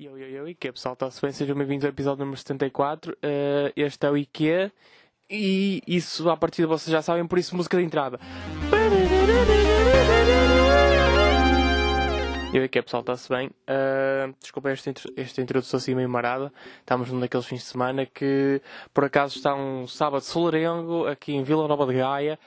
Yo, yo, yo, que pessoal, está-se bem? Sejam bem-vindos ao episódio número 74. Uh, este é o IKEA e isso à partida vocês já sabem, por isso música de entrada. Eu que pessoal, está-se bem? Uh, desculpa esta, esta introdução assim meio marada. Estamos num daqueles fins de semana que por acaso está um sábado solarengo aqui em Vila Nova de Gaia.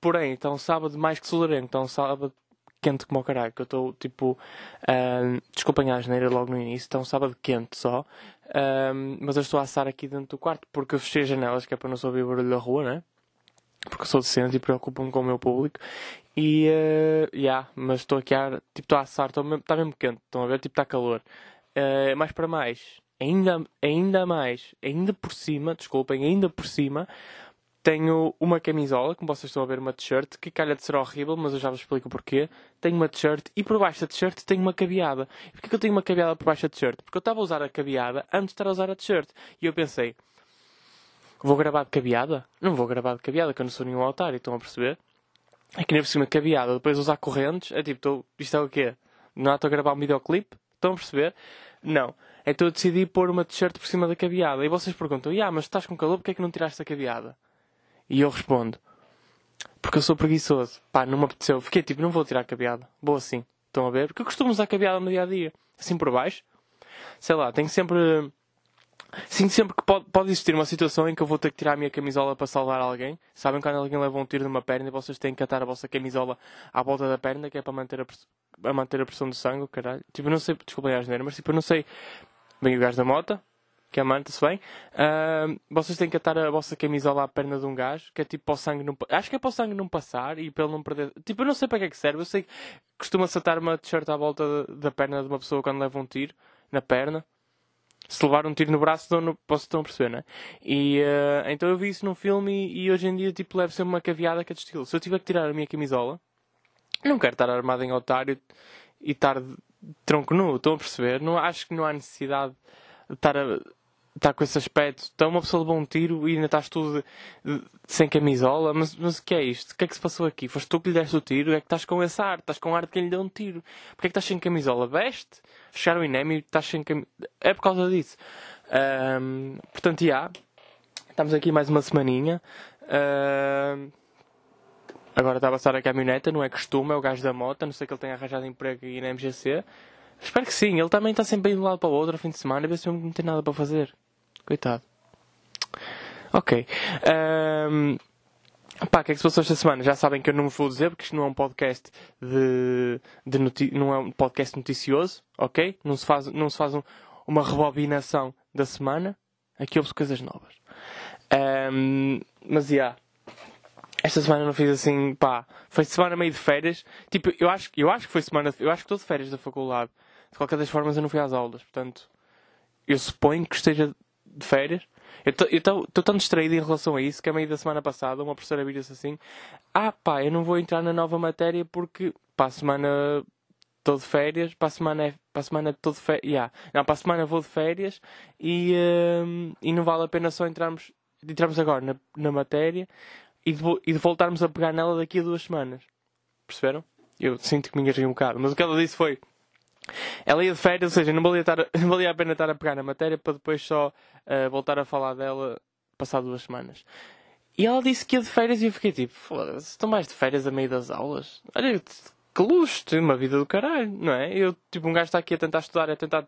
Porém, está um sábado mais que solarengo, está um sábado quente como o caralho, que eu estou tipo. Uh, desculpem a asneira logo no início, está um sábado quente só. Uh, mas eu estou a assar aqui dentro do quarto porque eu fechei as janelas, que é para não ouvir o barulho da rua, né? Porque eu sou decente e preocupo-me com o meu público. E, uh, yeah, mas estou aqui a, tipo, estou a assar, está mesmo, mesmo quente, estão a ver? Tipo, está calor. Uh, mais para mais, ainda, ainda mais, ainda por cima, desculpem, ainda por cima, tenho uma camisola, como vocês estão a ver, uma t-shirt, que calha de ser horrível, mas eu já vos explico porquê. Tenho uma t-shirt e por baixo da t-shirt tenho uma cabeada. E porquê que eu tenho uma cabeada por baixo da t-shirt? Porque eu estava a usar a cabeada antes de estar a usar a t-shirt. E eu pensei, vou gravar de cabeada? Não vou gravar de cabeada, que eu não sou nenhum otário, estão a perceber? É que nem por cima cabeada, depois usar correntes, é tipo, tô, isto é o quê? Não estou a gravar um videoclipe? Estão a perceber? Não. Então eu decidi pôr uma t-shirt por cima da cabeada. E vocês perguntam, ah, mas estás com calor, porquê é que não tiraste a cabeada? E eu respondo: Porque eu sou preguiçoso. Pá, não me apeteceu. Fiquei tipo: Não vou tirar a cabeada. Vou assim. Estão a ver? Porque eu costumo usar a cabeada no dia a dia. Assim por baixo. Sei lá, tenho sempre. Sinto sempre que pode, pode existir uma situação em que eu vou ter que tirar a minha camisola para salvar alguém. Sabem quando alguém leva um tiro numa perna e vocês têm que atar a vossa camisola à volta da perna, que é para manter a, a manter a pressão do sangue, caralho. Tipo, não sei, desculpem a geneira, mas tipo, eu não sei. Vem o gajo da moto, que é amante-se bem. Uh, vocês têm que atar a vossa camisola à perna de um gajo, que é tipo para o sangue não... Acho que é para o sangue não passar e para ele não perder... Tipo, eu não sei para que é que serve. Eu sei que costuma-se atar uma t-shirt à volta da perna de uma pessoa quando leva um tiro na perna. Se levar um tiro no braço, não, posso estão a perceber, né? E uh, então eu vi isso num filme e, e, hoje em dia, tipo, levo sempre uma caveada que é de estilo. Se eu tiver que tirar a minha camisola, não quero estar armado em otário e estar de tronco nu, estão a perceber? Não, acho que não há necessidade de estar a está com esse aspecto. Então uma pessoa levou um tiro e ainda estás tudo sem camisola. Mas, mas o que é isto? O que é que se passou aqui? Foste tu que lhe deste o tiro? É que estás com esse ar? Estás com ar de quem lhe deu um tiro? Porquê é que estás sem camisola? Veste? Fecharam o INEM e estás sem camisola? É por causa disso. Um, portanto, já. Estamos aqui mais uma semaninha. Um, agora está a passar a caminhoneta, não é costume, é o gajo da moto. não sei que ele tenha arranjado emprego aí na MGC. Espero que sim, ele também está sempre indo de um lado para o outro ao fim de semana ver se não tem nada para fazer. Coitado. Ok. Um, pá, o que é que se passou esta semana? Já sabem que eu não me vou dizer porque isto não é um podcast de, de noti não é um podcast noticioso, ok? Não se faz, não se faz um, uma rebobinação da semana. Aqui houve coisas novas. Um, mas, já. Yeah, esta semana não fiz assim, pá, foi semana meio de férias. Tipo, eu acho, eu acho que foi semana, eu acho que estou de férias da faculdade. De qualquer das formas, eu não fui às aulas. Portanto, eu suponho que esteja de férias. Eu estou tão distraído em relação a isso que a meio da semana passada uma professora vira-se assim: Ah, pá, eu não vou entrar na nova matéria porque para a semana estou de férias, para a semana é, para a semana estou de férias, yeah. não, para a semana vou de férias e, um, e não vale a pena só entrarmos, entrarmos agora na, na matéria e de, e de voltarmos a pegar nela daqui a duas semanas. Perceberam? Eu sinto que me engasguei um bocado, mas o que ela disse foi ela ia de férias, ou seja, não valia, estar, não valia a pena estar a pegar na matéria para depois só uh, voltar a falar dela passar duas semanas. E ela disse que ia de férias e eu fiquei tipo, foda-se, estão mais de férias a meio das aulas? Olha, que luxo, uma vida do caralho, não é? Eu, tipo, um gajo está aqui a tentar estudar, a tentar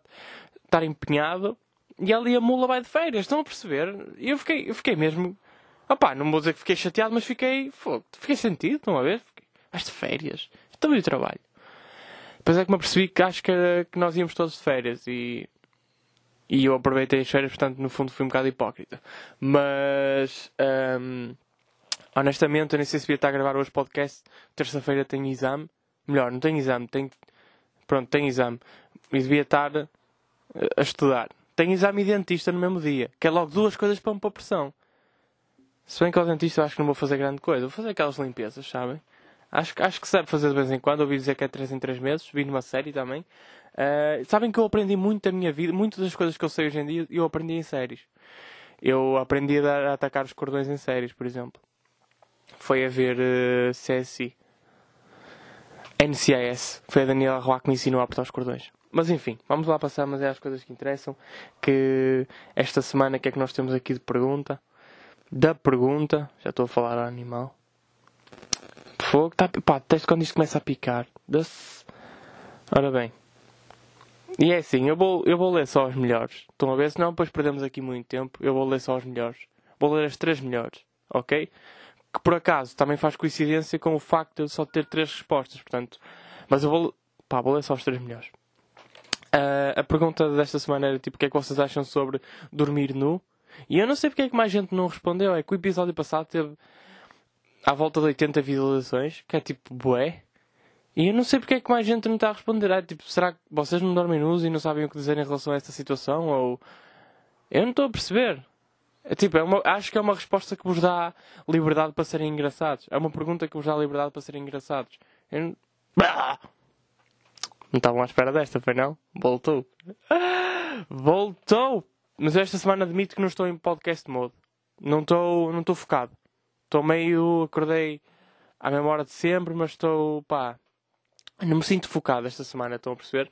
estar empenhado e ela e a mula vai de férias, estão a perceber? E eu fiquei, eu fiquei mesmo, opá, não vou dizer que fiquei chateado, mas fiquei, fogo, fiquei sentido, estão a ver? Fiquei, vais de férias, estou meio trabalho. Depois é que me apercebi que acho que, que nós íamos todos de férias e, e eu aproveitei as férias, portanto, no fundo fui um bocado hipócrita. Mas, um, honestamente, eu nem sei se devia estar a gravar hoje podcast. Terça-feira tenho exame. Melhor, não tenho exame, tenho. Pronto, tenho exame. E devia estar a estudar. Tenho exame de dentista no mesmo dia, que é logo duas coisas para me pôr pressão. Se bem que ao dentista eu acho que não vou fazer grande coisa, vou fazer aquelas limpezas, sabem? Acho, acho que serve fazer de vez em quando. Ouvi dizer que é 3 em 3 meses. Vi numa série também. Uh, sabem que eu aprendi muito da minha vida. Muitas das coisas que eu sei hoje em dia eu aprendi em séries. Eu aprendi a, atacar os cordões em séries, por exemplo. Foi a ver uh, CSI. NCIS. Foi a Daniela Roa que me ensinou a apertar os cordões. mas enfim, vamos lá passar mas é as coisas que interessam. Que esta semana, o que é que nós temos aqui de pergunta? Da pergunta, já estou a falar a animal. Fogo, tá, pá, teste quando isto começa a picar. Das... Ora bem. E é assim, eu vou, eu vou ler só os melhores. Estão a ver? Senão depois perdemos aqui muito tempo. Eu vou ler só os melhores. Vou ler as três melhores, ok? Que por acaso também faz coincidência com o facto de eu só ter três respostas, portanto. Mas eu vou. Pá, vou ler só os três melhores. Uh, a pergunta desta semana era tipo: o que é que vocês acham sobre dormir nu? E eu não sei porque é que mais gente não respondeu. É que o episódio passado teve à volta de 80 visualizações, que é tipo bué. E eu não sei porque é que mais gente não está a responder. É tipo, será que vocês não dormem nus e não sabem o que dizer em relação a esta situação? Ou. Eu não estou a perceber. É tipo, é uma, acho que é uma resposta que vos dá liberdade para serem engraçados. É uma pergunta que vos dá liberdade para serem engraçados. Eu não... Não estavam à espera desta, foi não? Voltou. Voltou! Mas esta semana admito que não estou em podcast mode. Não estou, não estou focado. Estou meio. Acordei à mesma hora de sempre, mas estou. pá. Não me sinto focado esta semana, estão a perceber?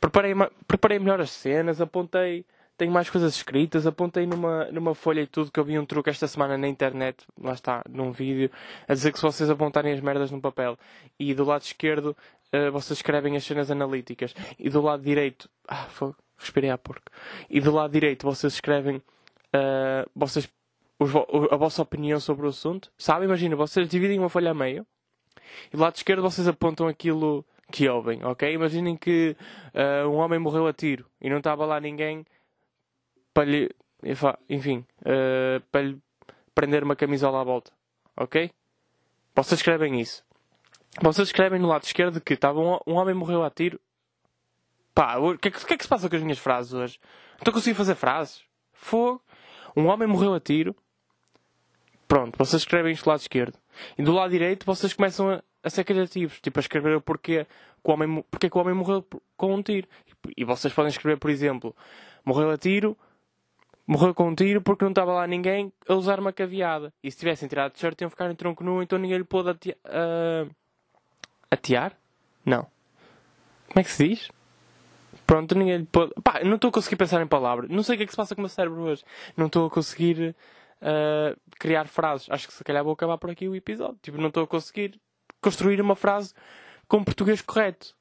Preparei, preparei melhor as cenas, apontei. Tenho mais coisas escritas, apontei numa, numa folha e tudo que eu vi um truque esta semana na internet, lá está, num vídeo, a dizer que se vocês apontarem as merdas no papel e do lado esquerdo uh, vocês escrevem as cenas analíticas e do lado direito. Ah, fogo, respirei a porco. E do lado direito vocês escrevem uh, vocês, os, a vossa opinião sobre o assunto. Sabe? Imagina, vocês dividem uma folha a meio e do lado esquerdo vocês apontam aquilo que ouvem, ok? Imaginem que uh, um homem morreu a tiro e não estava lá ninguém para lhe, enfim, uh, para lhe prender uma camisola à volta, ok? Vocês escrevem isso. Vocês escrevem no lado esquerdo que estava um, um homem morreu a tiro. Pá, o que, é que, é que se passa com as minhas frases hoje? Não estou conseguindo fazer frases. Fogo. Um homem morreu a tiro. Pronto, vocês escrevem isto do lado esquerdo. E do lado direito vocês começam a, a ser criativos. Tipo, a escrever o porquê que o homem, porque que o homem morreu com um tiro. E vocês podem escrever, por exemplo, morreu a tiro, morreu com um tiro porque não estava lá ninguém a usar uma caveada. E se tivessem tirado de shirt, iam ficar em tronco nu, então ninguém lhe pôde atear. Uh, atear? Não. Como é que se diz? Pronto, ninguém lhe pôde. Pá, não estou a conseguir pensar em palavras. Não sei o que é que se passa com o meu cérebro hoje. Não estou a conseguir uh, criar frases. Acho que se calhar vou acabar por aqui o episódio. Tipo, não estou a conseguir construir uma frase com português correto.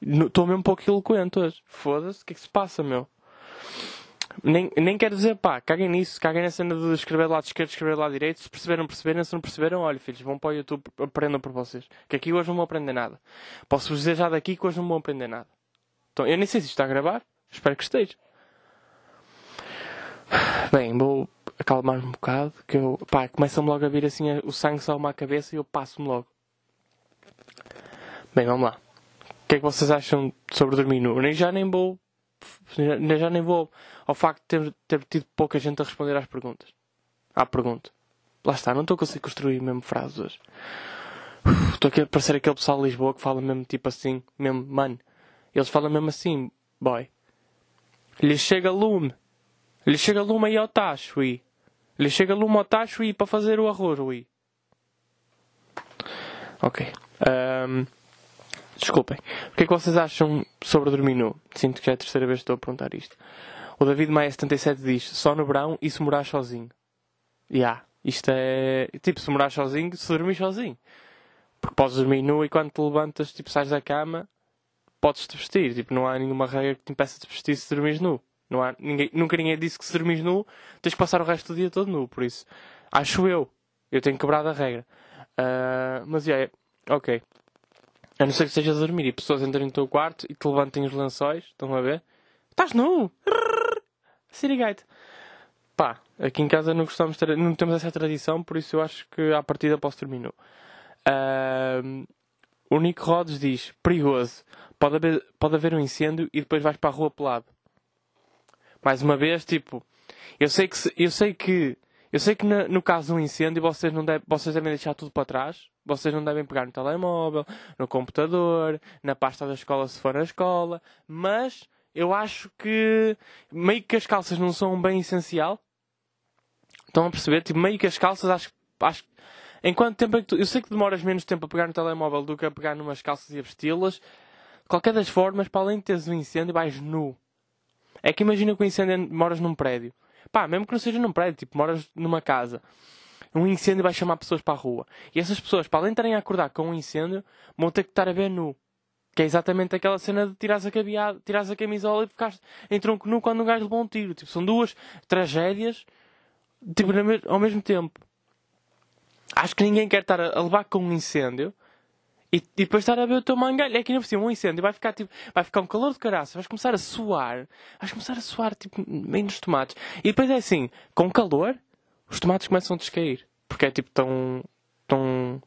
Estou mesmo um pouco eloquente hoje. Foda-se, o que é que se passa, meu? Nem, nem quero dizer, pá, caguem nisso, caguem na cena de escrever do lado esquerdo, escrever do lado direito. Se perceberam, perceberam. Se não perceberam, olha, filhos, vão para o YouTube, aprendam por vocês. Que aqui hoje não vão aprender nada. Posso-vos dizer já daqui que hoje não vão aprender nada. Então, eu nem sei se isto está a gravar. Espero que esteja. Bem, vou acalmar-me um bocado. Que eu, pá, começa-me logo a vir assim o sangue só uma cabeça e eu passo-me logo. Bem, vamos lá. O que é que vocês acham sobre dormir nu? Nem já nem vou. Já nem vou ao facto de ter, ter tido pouca gente a responder às perguntas. À pergunta. Lá está, não estou a conseguir construir mesmo frases hoje. Estou aqui a parecer aquele pessoal de Lisboa que fala mesmo tipo assim, mesmo, mano. Eles falam mesmo assim, boy. Lhe chega lume. Lhe chega lume aí ao tacho, ui. Lhe chega lume ao ui, para fazer o arroz, ui. Ok. Um, desculpem. O que é que vocês acham sobre dormir nu? Sinto que é a terceira vez que estou a perguntar isto. O David Maia 77 diz: só no verão e se morar sozinho. Ya, yeah, isto é. Tipo, se morar sozinho, se dormir sozinho. Porque podes dormir nu e quando te levantas, tipo, sais da cama, podes te vestir. Tipo, não há nenhuma regra que te impeça de vestir se dormires nu. Não há, ninguém, nunca ninguém disse que se dormires nu, tens que passar o resto do dia todo nu. Por isso, acho eu. Eu tenho quebrado a regra. Uh, mas, yeah, ok. A não ser que estejas a dormir e pessoas entrem no teu quarto e te levantem os lençóis, estão a ver? Estás nu! Sirigaite. Pá, aqui em casa não gostamos ter, não temos essa tradição, por isso eu acho que à partida posso terminar. Uh, o Nico Rhodes diz: perigoso, pode haver, pode haver um incêndio e depois vais para a rua pelado. Mais uma vez, tipo, eu sei que, eu sei que, eu sei que no, caso de um incêndio vocês, não deve, vocês devem deixar tudo para trás. Vocês não devem pegar no telemóvel, no computador, na pasta da escola se for na escola, mas eu acho que meio que as calças não são um bem essencial. Estão a perceber? Tipo, meio que as calças acho, acho em quanto tempo é que tu... Eu sei que demoras menos tempo a pegar no telemóvel do que a pegar numas calças e a vesti-las. qualquer das formas, para além de teres um incêndio, vais nu. É que imagina que o incêndio moras num prédio. Pá, mesmo que não seja num prédio, tipo, moras numa casa. Um incêndio vai chamar pessoas para a rua. E essas pessoas, para além de estarem a acordar com um incêndio, vão ter que estar a ver nu. Que é exatamente aquela cena de tirares a, cabeada, tirares a camisola e ficares em tronco nu quando um gajo levou um tiro. Tipo, são duas tragédias tipo, ao mesmo tempo. Acho que ninguém quer estar a levar com um incêndio e, e depois estar a ver o teu mangalho. É que ainda por cima um incêndio vai ficar, tipo, vai ficar um calor de caraça, vais começar a suar, vais começar a suar tipo, meio nos tomates. E depois é assim, com calor, os tomates começam a descair. Porque é tipo tão. tão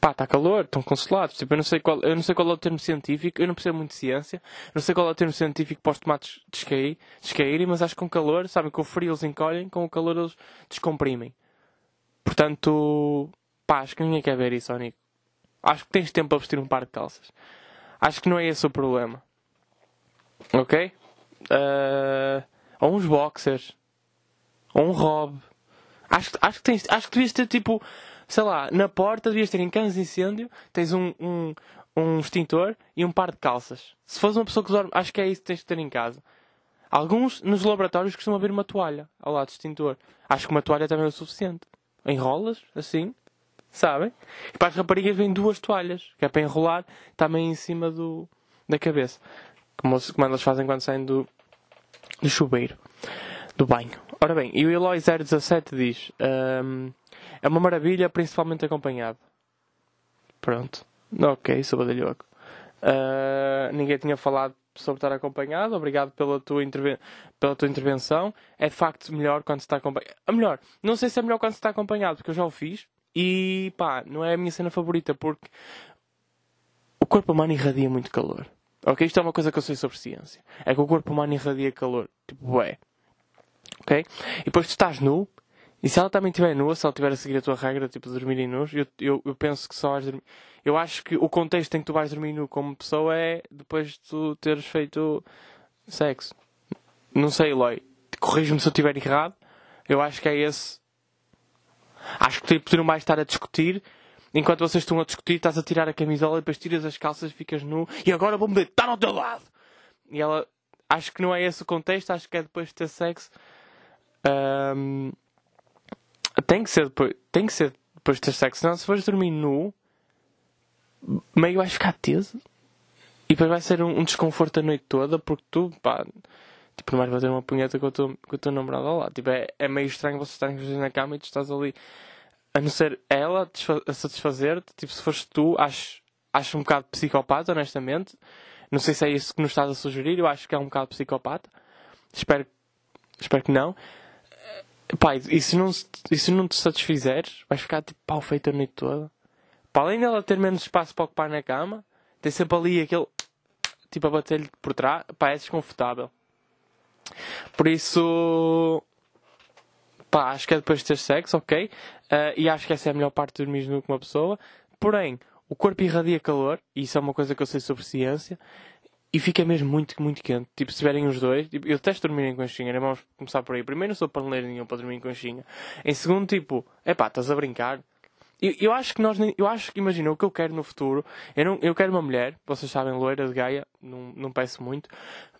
pá, está calor, estão consolados. Tipo, eu não, sei qual, eu não sei qual é o termo científico, eu não percebo muito de ciência, não sei qual é o termo científico para os tomates descair, descaírem, mas acho que com calor, sabem, com o frio eles encolhem, com o calor eles descomprimem. Portanto, pá, acho que ninguém quer ver isso, ó Nico. Acho que tens tempo para vestir um par de calças. Acho que não é esse o problema. Ok? Uh, ou uns boxers. Ou um robe. Acho, acho, que tens, acho que devias ter tipo sei lá, na porta devias ter em canos de incêndio, tens um, um, um extintor e um par de calças. Se fores uma pessoa que dorme, acho que é isso que tens de ter em casa. Alguns nos laboratórios costumam haver uma toalha ao lado do extintor. Acho que uma toalha também é o suficiente. Enrolas, assim, sabem? E para as raparigas vêm duas toalhas, que é para enrolar também em cima do, da cabeça. Como, como elas fazem quando saem do, do chuveiro, do banho. Ora bem, e o Eloy 017 diz. Um, é uma maravilha, principalmente acompanhado. Pronto. Ok, sou badalhoco. Uh, ninguém tinha falado sobre estar acompanhado. Obrigado pela tua, pela tua intervenção. É de facto melhor quando se está acompanhado. Melhor, não sei se é melhor quando se está acompanhado, porque eu já o fiz. E pá, não é a minha cena favorita, porque o corpo humano irradia muito calor. Ok? Isto é uma coisa que eu sei sobre ciência. É que o corpo humano irradia calor. Tipo, é. Ok? E depois tu estás nu e se ela também estiver nua, se ela estiver a seguir a tua regra, tipo, dormir em nus, eu, eu, eu penso que só vais dormir. Eu acho que o contexto em que tu vais dormir nu como pessoa é depois de tu teres feito sexo. Não sei, Eloy. Corrige-me se eu estiver errado. Eu acho que é esse. Acho que não vais estar a discutir. Enquanto vocês estão a discutir, estás a tirar a camisola e depois tiras as calças ficas nu. E agora vou-me deitar ao teu lado. E ela. Acho que não é esse o contexto. Acho que é depois de ter sexo. Um tem que ser depois, tem que ser depois de ter sexo, senão se fores dormir nu, meio vais ficar teso. E depois vai ser um, um, desconforto a noite toda, porque tu, pá, tipo, não vais bater uma punheta com o teu, com o teu namorado lá. Tipo, é, é meio estranho você estar na cama e tu estás ali, a não ser ela a satisfazer-te. Tipo, se fores tu, acho, acho um bocado psicopata, honestamente. Não sei se é isso que nos estás a sugerir, eu acho que é um bocado psicopata. Espero, espero que não. Pá, e se não, e se não te satisfizeres, vais ficar tipo pau feito a noite toda. Para além dela ter menos espaço para ocupar na cama, tem sempre ali aquele tipo a bater-lhe por trás, pá, é desconfortável. Por isso, pá, acho que é depois de ter sexo, ok. Uh, e acho que essa é a melhor parte de dormir nu com uma pessoa. Porém, o corpo irradia calor, e isso é uma coisa que eu sei sobre ciência, e fica mesmo muito, muito quente. Tipo, se tiverem os dois, tipo, eu detesto dormir em conchinha, né? vamos começar por aí. Primeiro, não sou paneleiro nenhum para dormir em conchinha. Em segundo, tipo, é pá, estás a brincar. Eu, eu acho que nós, eu acho que, imagina, o que eu quero no futuro, eu, não, eu quero uma mulher, vocês sabem, loira de Gaia, não, não peço muito,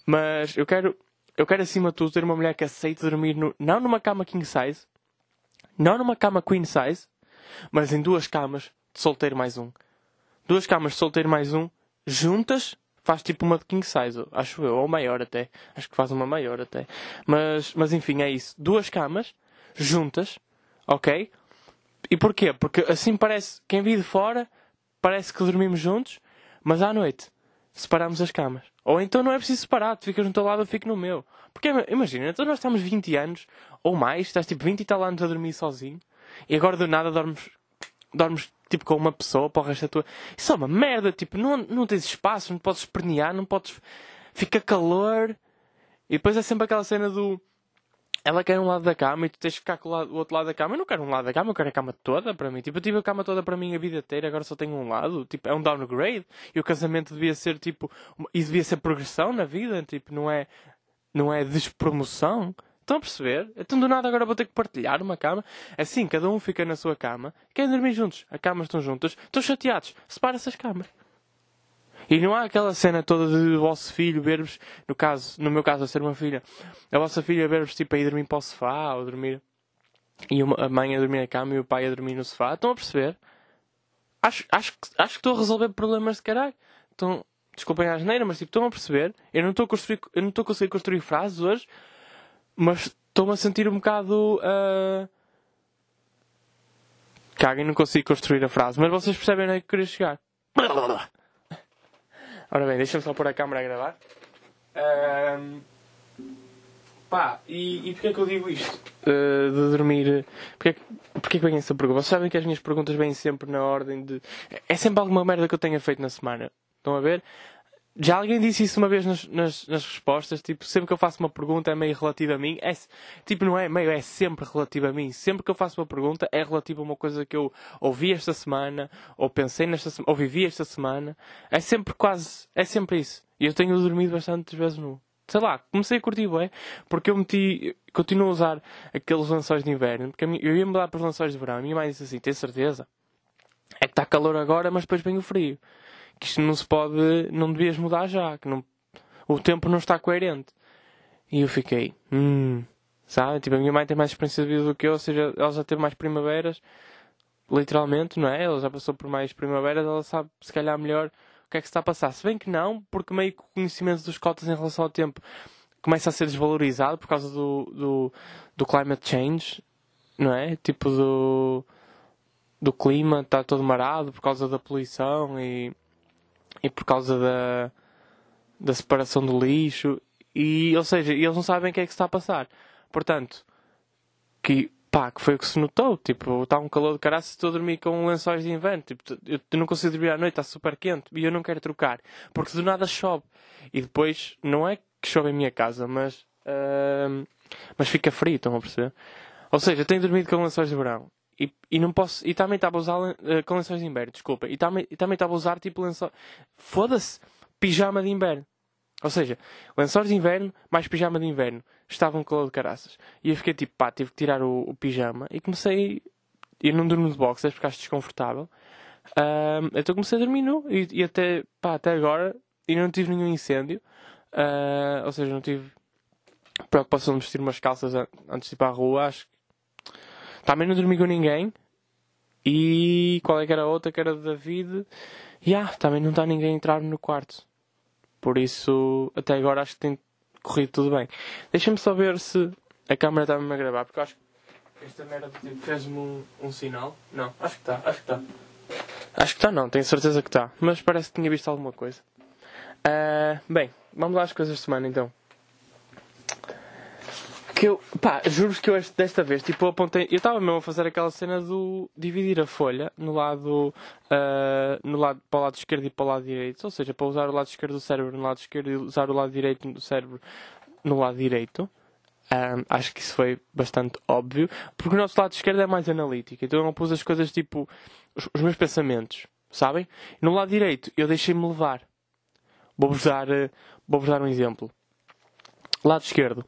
mas eu quero, eu quero acima de tudo ter uma mulher que aceite dormir, no, não numa cama king size, não numa cama queen size, mas em duas camas de solteiro mais um. Duas camas de solteiro mais um, juntas, faz tipo uma de king size, acho eu, ou maior até. Acho que faz uma maior até. Mas, mas enfim, é isso. Duas camas, juntas, ok? E porquê? Porque assim parece, quem vi de fora, parece que dormimos juntos, mas à noite separamos as camas. Ou então não é preciso separar, tu ficas no teu lado, eu fico no meu. Porque imagina, então nós estamos 20 anos ou mais, estás tipo 20 e tal anos a dormir sozinho, e agora do nada dormes, dormes tipo, com uma pessoa para o resto da tua. Isso é uma merda, tipo, não, não tens espaço, não podes espernear, não podes. Fica calor. E depois é sempre aquela cena do. Ela quer um lado da cama e tu tens de ficar com o, lado, o outro lado da cama. Eu não quero um lado da cama, eu quero a cama toda para mim. Tipo, eu tive a cama toda para mim a vida inteira, agora só tenho um lado. Tipo, é um downgrade. E o casamento devia ser, tipo, e devia ser progressão na vida. Tipo, não é, não é despromoção. Estão a perceber? Então do nada agora vou ter que partilhar uma cama. Assim, cada um fica na sua cama. Querem dormir juntos. As camas estão juntas. Estão chateados. Separa-se as camas. E não há aquela cena toda de vosso filho ver-vos, no caso, no meu caso, a ser uma filha, a vossa filha ver-vos tipo a ir dormir para o sofá ou dormir. E a mãe a dormir na cama e o pai a dormir no sofá. Estão a perceber? Acho, acho, acho que estou a resolver problemas de caralho. Estão, desculpem a asneira, mas tipo, estão a perceber? Eu não estou a construir, eu não estou a conseguir construir frases hoje, mas estou-me a sentir um bocado. Uh... Caguem, não consigo construir a frase, mas vocês percebem onde é que eu queria chegar. Ora bem, deixa-me só pôr a câmera a gravar. Um... Pá, e, e porquê é que eu digo isto? Uh, de dormir. Porquê, porquê que vem essa pergunta? Vocês sabem que as minhas perguntas vêm sempre na ordem de. É sempre alguma merda que eu tenha feito na semana. Estão a ver? Já alguém disse isso uma vez nas, nas, nas, respostas, tipo, sempre que eu faço uma pergunta é meio relativo a mim. É, tipo, não é meio, é sempre relativo a mim. Sempre que eu faço uma pergunta é relativo a uma coisa que eu ouvi esta semana, ou pensei nesta semana, ou vivi esta semana. É sempre quase, é sempre isso. E eu tenho dormido bastantes vezes no. Sei lá, comecei a curtir bem, porque eu meti, continuo a usar aqueles lençóis de inverno, porque eu ia mudar para os lençóis de verão. A minha mãe disse assim: tem certeza? É que está calor agora, mas depois vem o frio que isto não se pode, não devias mudar já, que não, o tempo não está coerente. E eu fiquei, hum, sabe? Tipo, a minha mãe tem mais experiência de vida do que eu, ou seja, ela já teve mais primaveras, literalmente, não é? Ela já passou por mais primaveras, ela sabe se calhar melhor o que é que se está a passar. Se bem que não, porque meio que o conhecimento dos cotas em relação ao tempo começa a ser desvalorizado por causa do, do, do climate change, não é? Tipo do, do clima, está todo marado por causa da poluição e e por causa da, da separação do lixo. E, ou seja, eles não sabem o que é que se está a passar. Portanto, que, pá, que foi o que se notou. Tipo, está um calor de caraças estou a dormir com lençóis de inverno. Tipo, eu, não consigo dormir à noite, está super quente. E eu não quero trocar. Porque do nada chove. E depois, não é que chove em minha casa, mas, uh, mas fica frio, estão a perceber? Ou seja, eu tenho dormido com lençóis de verão. E, e não posso. E também estava a usar uh, com lençóis de inverno, desculpa. E também, e estava a usar tipo lençóis. Foda-se! Pijama de inverno. Ou seja, lençóis de inverno mais pijama de inverno. Estavam com calor de caraças. E eu fiquei tipo, pá, tive que tirar o, o pijama e comecei. Eu não durmo de boxers porque acho desconfortável. Então comecei a dormir nu. E, e, até, pá, até agora. E não tive nenhum incêndio. Uh, ou seja, não tive preocupação de vestir umas calças antes de ir para a rua. Acho também não dormi com ninguém. E qual é que era a outra? Que era o David. E ah, também não está ninguém a entrar no quarto. Por isso, até agora acho que tem corrido tudo bem. Deixa-me só ver se a câmera está-me a gravar, porque acho que esta merda tipo, fez-me um, um, sinal. Não, acho que está, acho que está. Acho que está, não, tenho certeza que está. Mas parece que tinha visto alguma coisa. Uh, bem, vamos lá às coisas de semana então que eu, pá, juro que eu desta vez, tipo, apontei, eu estava mesmo a fazer aquela cena do dividir a folha no lado, uh, no lado, para o lado esquerdo e para o lado direito, ou seja, para usar o lado esquerdo do cérebro no lado esquerdo e usar o lado direito do cérebro no lado direito. Um, acho que isso foi bastante óbvio, porque o nosso lado esquerdo é mais analítico, então eu não pus as coisas tipo, os, os meus pensamentos, sabem? No lado direito eu deixei-me levar. Vou-vos dar, uh, vou-vos dar um exemplo. Lado esquerdo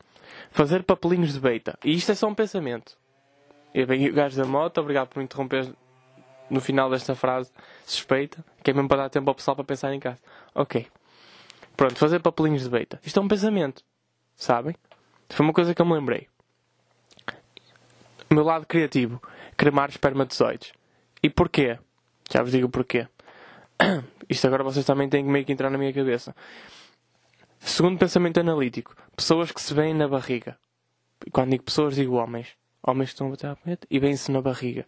Fazer papelinhos de beita. E isto é só um pensamento. E bem, o gajo da moto, obrigado por me interromper no final desta frase suspeita, que é mesmo para dar tempo ao pessoal para pensar em casa. Ok. Pronto, fazer papelinhos de beita. Isto é um pensamento. Sabem? Foi uma coisa que eu me lembrei. O meu lado criativo. Cremar espermatozoides. E porquê? Já vos digo porquê. Isto agora vocês também têm que meio que entrar na minha cabeça. Segundo pensamento analítico, pessoas que se veem na barriga. Quando digo pessoas, digo homens. Homens que estão a bater à punheta e veem-se na barriga.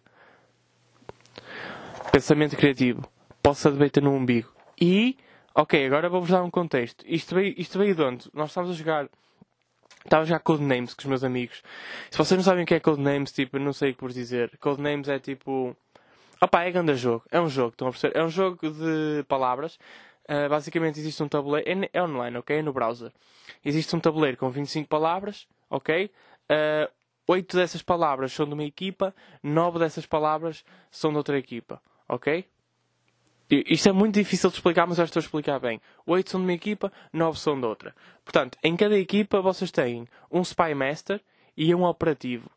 Pensamento criativo. Possa de beita no umbigo. E, ok, agora vou-vos dar um contexto. Isto veio, isto veio de onde? Nós estávamos a jogar. Estava jogar Codenames com os meus amigos. Se vocês não sabem o que é Codenames, tipo, não sei o que vos dizer. Codenames é tipo. Opá, é grande jogo. É um jogo, estão a perceber? É um jogo de palavras Uh, basicamente existe um tabuleiro, é, é, online, ok? É no browser. Existe um tabuleiro com 25 palavras, ok? Uh, 8 dessas palavras são de uma equipa, 9 dessas palavras são de outra equipa, ok? Isto é muito difícil de explicar, mas eu estou a explicar bem. 8 são de uma equipa, 9 são de outra. Portanto, em cada equipa vocês têm um Spy Master e um operativo.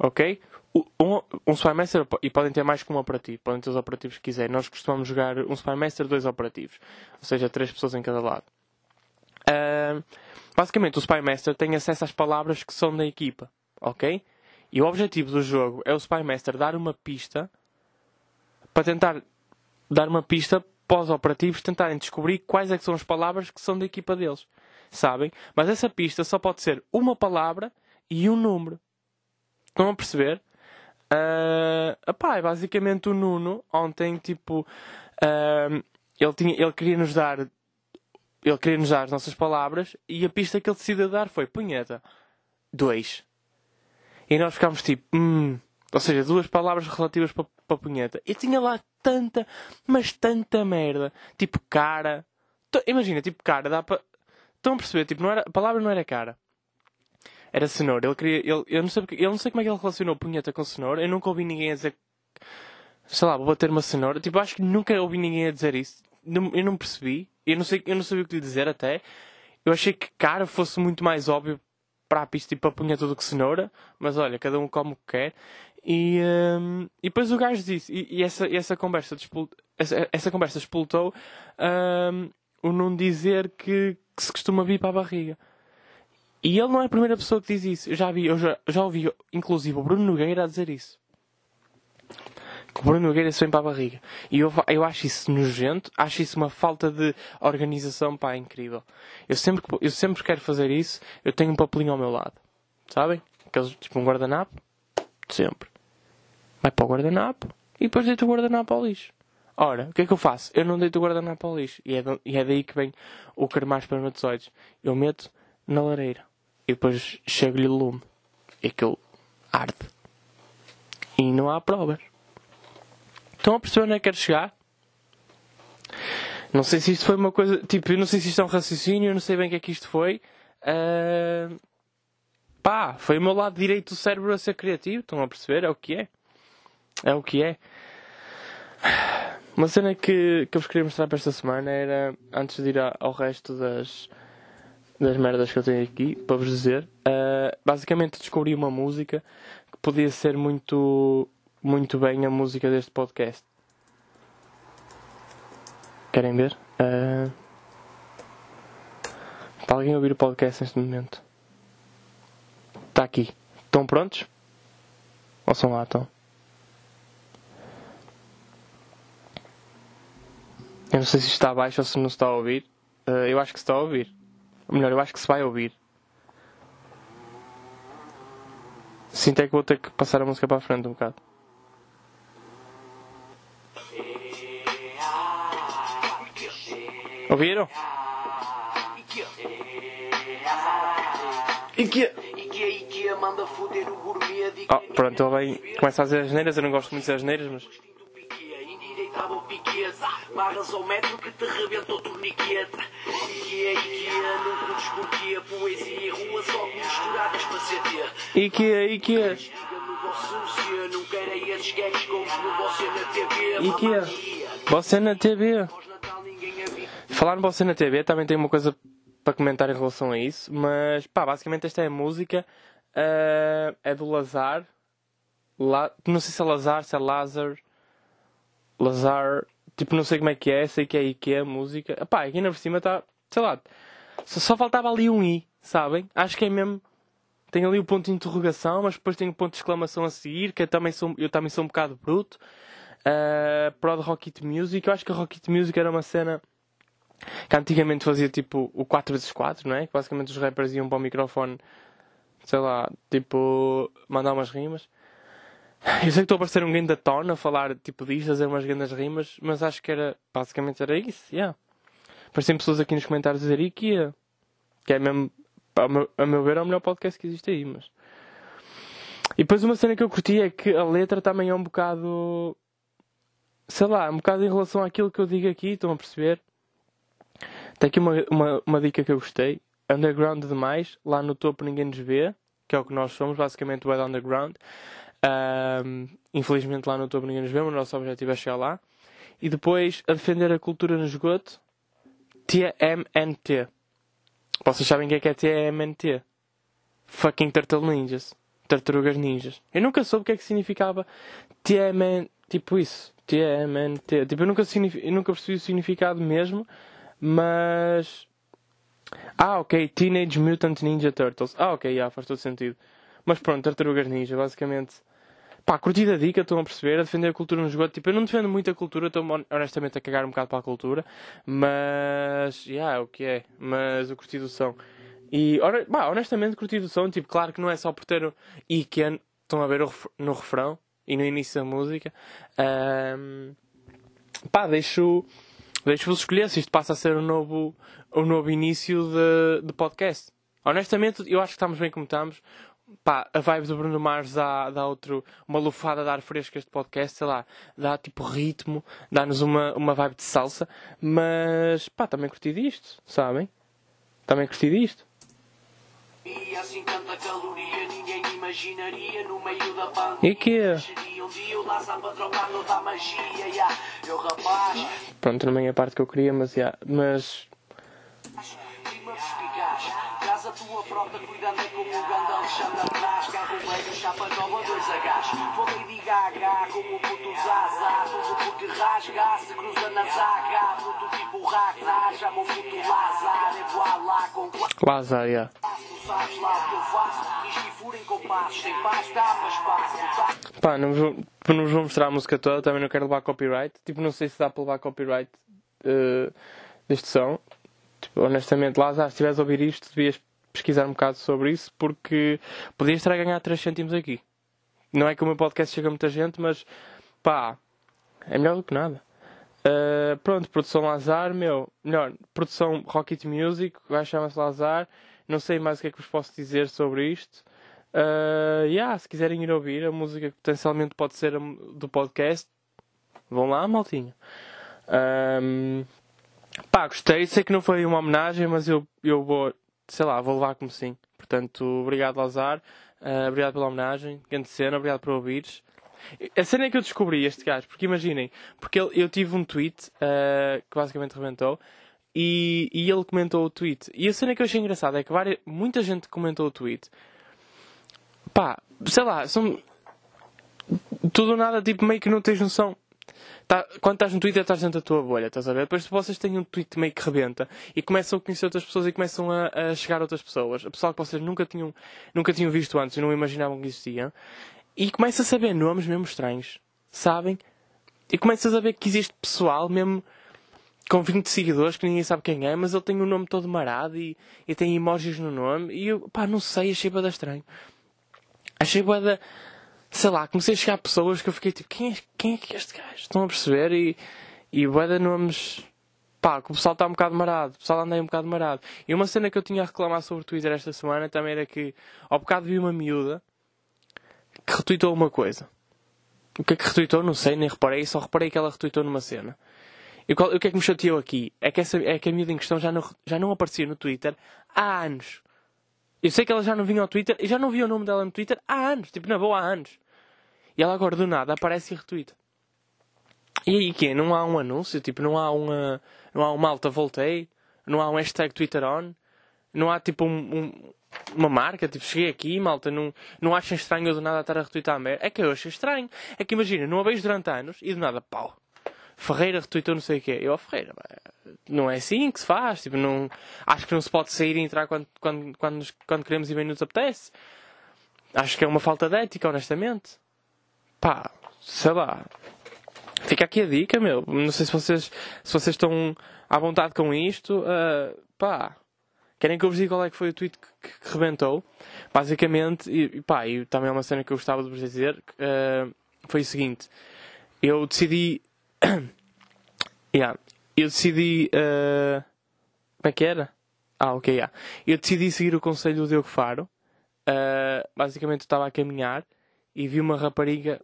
Ok? Um, um Spymaster, e podem ter mais que um operativo, podem ter os operativos que quiserem. Nós costumamos jogar um Spymaster, dois operativos, ou seja, três pessoas em cada lado. Uh, basicamente, o Spymaster tem acesso às palavras que são da equipa, ok? E o objetivo do jogo é o Spymaster dar uma pista para tentar dar uma pista os operativos tentarem descobrir quais é são as palavras que são da equipa deles. Sabem? Mas essa pista só pode ser uma palavra e um número. Estão a perceber? Uh, epá, é basicamente o Nuno, ontem, tipo, uh, ele, tinha, ele queria nos dar ele queria nos dar as nossas palavras e a pista que ele decidiu dar foi punheta. Dois. E nós ficámos tipo, hum, ou seja, duas palavras relativas para, para punheta. E tinha lá tanta, mas tanta merda. Tipo cara. Imagina, tipo cara, dá para. Estão a perceber? Tipo, não era, a palavra não era cara. Era cenoura. Ele queria. Ele, eu, não sei porque, eu não sei como é que ele relacionou punheta com cenoura. Eu nunca ouvi ninguém a dizer. Sei lá, vou bater uma cenoura. Tipo, acho que nunca ouvi ninguém a dizer isso. Eu não percebi. Eu não, sei, eu não sabia o que lhe dizer até. Eu achei que cara fosse muito mais óbvio para a pista para a punheta do que cenoura. Mas olha, cada um come o que quer. E, um, e depois o gajo disse, e, e essa, essa, conversa essa, essa conversa explotou um, o não dizer que, que, se costuma vir para a barriga. E ele não é a primeira pessoa que diz isso. Eu já, vi, eu já, já ouvi, inclusive, o Bruno Nogueira a dizer isso. Que o Bruno Nogueira se vem para a barriga. E eu, eu acho isso nojento, acho isso uma falta de organização, pá, incrível. Eu sempre, eu sempre quero fazer isso, eu tenho um papelinho ao meu lado. Sabem? Aqueles, tipo um guardanapo Sempre. Vai para o guardanapo e depois deito o guardanapo ao lixo. Ora, o que é que eu faço? Eu não deito o guardanapo ao lixo. E é, e é daí que vem o cremar espermatozoides. Eu meto na lareira. E depois chego-lhe o lume. E aquilo arde. E não há provas. Estão a perceber onde é que quero chegar? Não sei se isto foi uma coisa. Tipo, eu não sei se isto é um raciocínio, eu não sei bem o que é que isto foi. Uh, pá, foi o meu lado direito do cérebro a ser criativo, estão a perceber? É o que é. É o que é. Uma cena que, que eu vos queria mostrar para esta semana era, antes de ir ao resto das, das merdas que eu tenho aqui, para vos dizer, uh, basicamente descobri uma música que podia ser muito, muito bem a música deste podcast. Querem ver? Uh, para alguém ouvir o podcast neste momento. Está aqui. Estão prontos? Ou são lá, estão? Eu não sei se está abaixo ou se não está a ouvir. Uh, eu acho que se está a ouvir. Ou melhor, eu acho que se vai ouvir. Sinto é que vou ter que passar a música para a frente um bocado. Ouviram? E que manda foder o gourmet oh, pronto, ele vem, começa a fazer as neiras, eu não gosto muito das neiras, mas. Marras ao metro que te rebenta o torniquete Ikea, Ikea, não curtes porquê Poesia e rua só misturadas para CT Ikea, Ikea. Ikea. Você na TV Falar no Você na TV também tem uma coisa para comentar em relação a isso, mas pá, basicamente esta é a música Uh, é do Lazar. La... Não sei se é Lazar, se é Lazar. Lazar. Tipo, não sei como é que é. Sei que é IKEA, música. Epá, aqui na por cima está. Sei lá. Só faltava ali um I, sabem? Acho que é mesmo. Tem ali o ponto de interrogação, mas depois tem o ponto de exclamação a seguir, que eu também sou, eu também sou um bocado bruto. Uh, Prod Rocket Music. Eu acho que a Rocket Music era uma cena que antigamente fazia tipo o 4x4, não é? Que basicamente os rappers iam para o microfone sei lá, tipo, mandar umas rimas. Eu sei que estou a parecer um da tona a falar tipo disto, fazer umas grandes rimas, mas acho que era, basicamente era isso, yeah. Parecem pessoas aqui nos comentários a dizer IKEA, que é mesmo, a meu, a meu ver, é o melhor podcast que existe aí, mas... E depois uma cena que eu curti é que a letra também é um bocado, sei lá, um bocado em relação àquilo que eu digo aqui, estão a perceber? Tem aqui uma, uma, uma dica que eu gostei, underground demais, lá no topo ninguém nos vê, que é o que nós somos, basicamente o Ed Underground. Um, infelizmente lá no topo ninguém nos vê, o nosso objetivo é chegar lá. E depois a defender a cultura no esgoto, TMNT. Vocês sabem o que é que é TMNT? Fucking Turtle Ninjas. Tartarugas Ninjas. Eu nunca soube o que é que significava TMN, tipo isso. TMNT. Tipo, eu nunca, eu nunca percebi o significado mesmo, mas. Ah, ok. Teenage Mutant Ninja Turtles. Ah, ok, já, faz todo sentido. Mas pronto, Tartarugas Ninja, basicamente. Pá, curtida dica, estão a perceber, a defender a cultura no jogo. Tipo, eu não defendo muito a cultura, estou honestamente a cagar um bocado para a cultura, mas. Já, yeah, é o que é. Mas o curtido do som. E, bah, honestamente, curti do som. Tipo, claro que não é só por ter o Iken, estão a ver no refrão e no início da música. Um, pá, deixo. Deixo-vos escolher se isto passa a ser um novo, um novo início de, de podcast. Honestamente, eu acho que estamos bem como estamos. Pá, a vibe do Bruno Mars dá, dá outro, uma lufada de ar fresco este podcast, sei lá, dá tipo ritmo, dá-nos uma, uma vibe de salsa, mas pá, também curti disto, sabem? Também curti disto. E assim tanta caloria ninguém imaginaria no meio da pandemia. E que? Um dia o para trocar toda a magia, yeah. Eu rapaz. Pronto, não é a parte que eu queria, mas. Yeah, mas. Tua frota cuidando é como o grande Alexandre atrás. Carro velho, chapa nova, dois Hs. Tua Lady Gaga, como o puto Zaza. Tudo porque rasga, se cruza na zaga. Puto tipo Ragnar, chama o puto Lazar. É voar lá com. Lazar, yeah sabes lá o que eu faço. Diz que furem com passos, sem paz dá mais espaço. Pá, não vos, não vos vou mostrar a música toda, também não quero levar copyright. Tipo, não sei se dá para levar copyright uh, deste som. Tipo, honestamente, lá, se estiveres a ouvir isto, devias pesquisar um bocado sobre isso, porque podias estar a ganhar 3 cêntimos aqui. Não é que o meu podcast chega a muita gente, mas pá, é melhor do que nada. Uh, pronto, produção Lazar, meu, melhor, produção Rocket Music, o gajo chama-se Lazar. Não sei mais o que é que vos posso dizer sobre isto. Uh, yeah, se quiserem ir ouvir a música que potencialmente pode ser do podcast, vão lá, maltinho. Um, pá, gostei. Sei que não foi uma homenagem, mas eu, eu vou, sei lá, vou levar como sim. Portanto, obrigado, Lazar. Uh, obrigado pela homenagem. Grande cena, obrigado por ouvires. A cena é que eu descobri este gajo, porque imaginem, porque ele, eu tive um tweet uh, que basicamente rebentou e, e ele comentou o tweet. E a cena que eu achei engraçada é que várias, muita gente comentou o tweet. Pá, sei lá, são. Tudo ou nada, tipo, meio que não tens noção. Tá, quando estás no Twitter, estás dentro da tua bolha, estás a ver? Depois vocês têm um tweet meio que rebenta e começam a conhecer outras pessoas e começam a, a chegar a outras pessoas. A pessoal que vocês nunca tinham, nunca tinham visto antes e não imaginavam que existiam. E começa a saber nomes mesmo estranhos, sabem? E começas a ver que existe pessoal mesmo com 20 seguidores que ninguém sabe quem é, mas ele tem o nome todo marado e, e tem emojis no nome. E eu, pá, não sei, achei bada estranho. Achei bada. Sei lá, comecei a chegar a pessoas que eu fiquei tipo, quem é, quem é que é este gajo? Estão a perceber? E, e bada nomes. Pá, que o pessoal está um bocado marado. O pessoal anda aí um bocado marado. E uma cena que eu tinha a reclamar sobre o Twitter esta semana também era que, ao bocado vi uma miúda que retweetou uma coisa. O que é que retweetou? Não sei, nem reparei, só reparei que ela retweetou numa cena. E qual, o que é que me chateou aqui? É que, essa, é que a miúda em questão já não, já não aparecia no Twitter há anos. Eu sei que ela já não vinha ao Twitter e já não via o nome dela no Twitter há anos. Tipo, na boa, há anos. E ela agora do nada aparece e retweeta. E aí que Não há um anúncio? Tipo, não há uma. Não há uma alta voltei? Não há um hashtag Twitter on? Não há tipo um, um, uma marca? Tipo, cheguei aqui, malta, não, não acham estranho eu do nada estar a retweetar a merda? É que eu achei estranho. É que imagina, não a vejo durante anos e do nada, pau, Ferreira retweetou não sei o quê. Eu, oh, Ferreira, não é assim que se faz. Tipo, não, acho que não se pode sair e entrar quando, quando, quando, quando queremos e bem nos apetece. Acho que é uma falta de ética, honestamente. Pá, sei lá. Fica aqui a dica, meu. Não sei se vocês, se vocês estão à vontade com isto. Uh, pá, querem que eu vos diga qual é que foi o tweet que, que, que rebentou? Basicamente, e, pá, e também é uma cena que eu gostava de vos dizer. Uh, foi o seguinte. Eu decidi yeah. Eu decidi. Uh... Como é que era? Ah, ok, yeah. Eu decidi seguir o conselho do Diogo Faro. Uh, basicamente, estava a caminhar e vi uma rapariga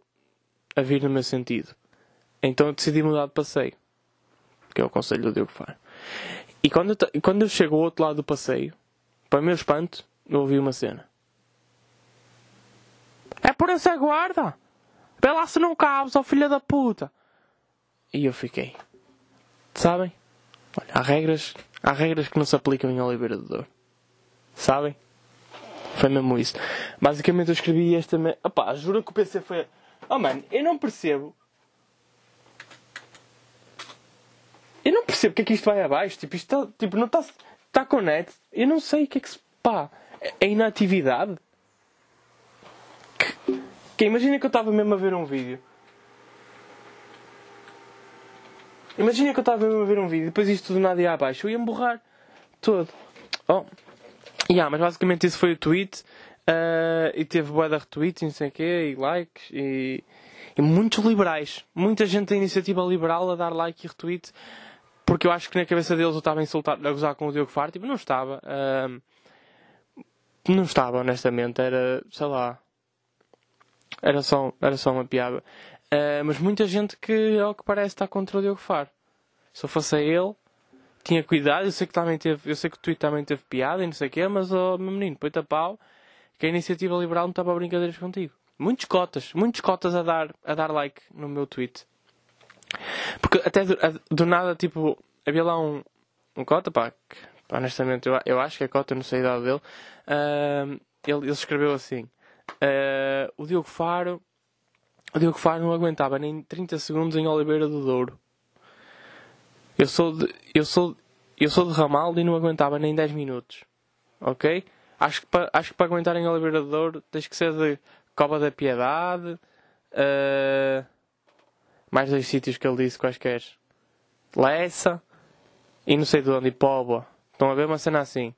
a vir no meu sentido. Então eu decidi mudar de passeio. Que é o conselho do Diogo Faro. E quando eu, quando eu chego ao outro lado do passeio, para o meu espanto, eu ouvi uma cena. É por essa guarda! Vê se não cabes, ó filha da puta! E eu fiquei. Sabem? Olha, há regras, há regras que não se aplicam em Oliveira do Douro. Sabem? Foi mesmo isso. Basicamente eu escrevi esta. Me... Opá, juro que o PC foi. Oh mano, eu não percebo. Eu não percebo porque é que isto vai abaixo. Tipo, isto tá, tipo, não está tá com net. Eu não sei o que é que se. Pá, é inatividade? Que, que imagina que eu estava mesmo a ver um vídeo. Imagina que eu estava mesmo a ver um vídeo e depois isto do nada ia abaixo. Eu ia-me borrar todo. Oh. Yeah, mas basicamente isso foi o tweet. Uh, e teve boa de retweets e não sei o quê, e likes, e, e, muitos liberais. Muita gente da iniciativa liberal a dar like e retweet, porque eu acho que na cabeça deles eu estava a insultar, a gozar com o Diogo Faro. Tipo, não estava. Uh, não estava, honestamente. Era, sei lá. Era só, era só uma piada. Uh, mas muita gente que, ao que parece, está contra o Diogo Faro. Se eu fosse a ele, tinha cuidado. Eu sei que também teve, eu sei que o tweet também teve piada e não sei o quê, mas, oh, meu menino, põe-te a pau que a iniciativa liberal não estava a brincadeiras contigo. Muitos cotas, muitos cotas a dar, a dar like no meu tweet. Porque até do, do nada, tipo, havia lá um, um cota, pá, que, honestamente eu, eu acho que é cota, não sei a idade dele. Uh, ele, ele escreveu assim: uh, O Diogo Faro o Diogo Faro não aguentava nem 30 segundos em Oliveira do Douro. Eu sou de, eu sou, eu sou de Ramaldo e não aguentava nem 10 minutos. Ok? Acho que para, acho que para aguentar em Oliveira do Douro tens que ser de Cova da Piedade. Uh, mais dois sítios que ele disse quaisquer. Lessa e não sei de onde, e Póvoa. Estão a ver uma cena assim.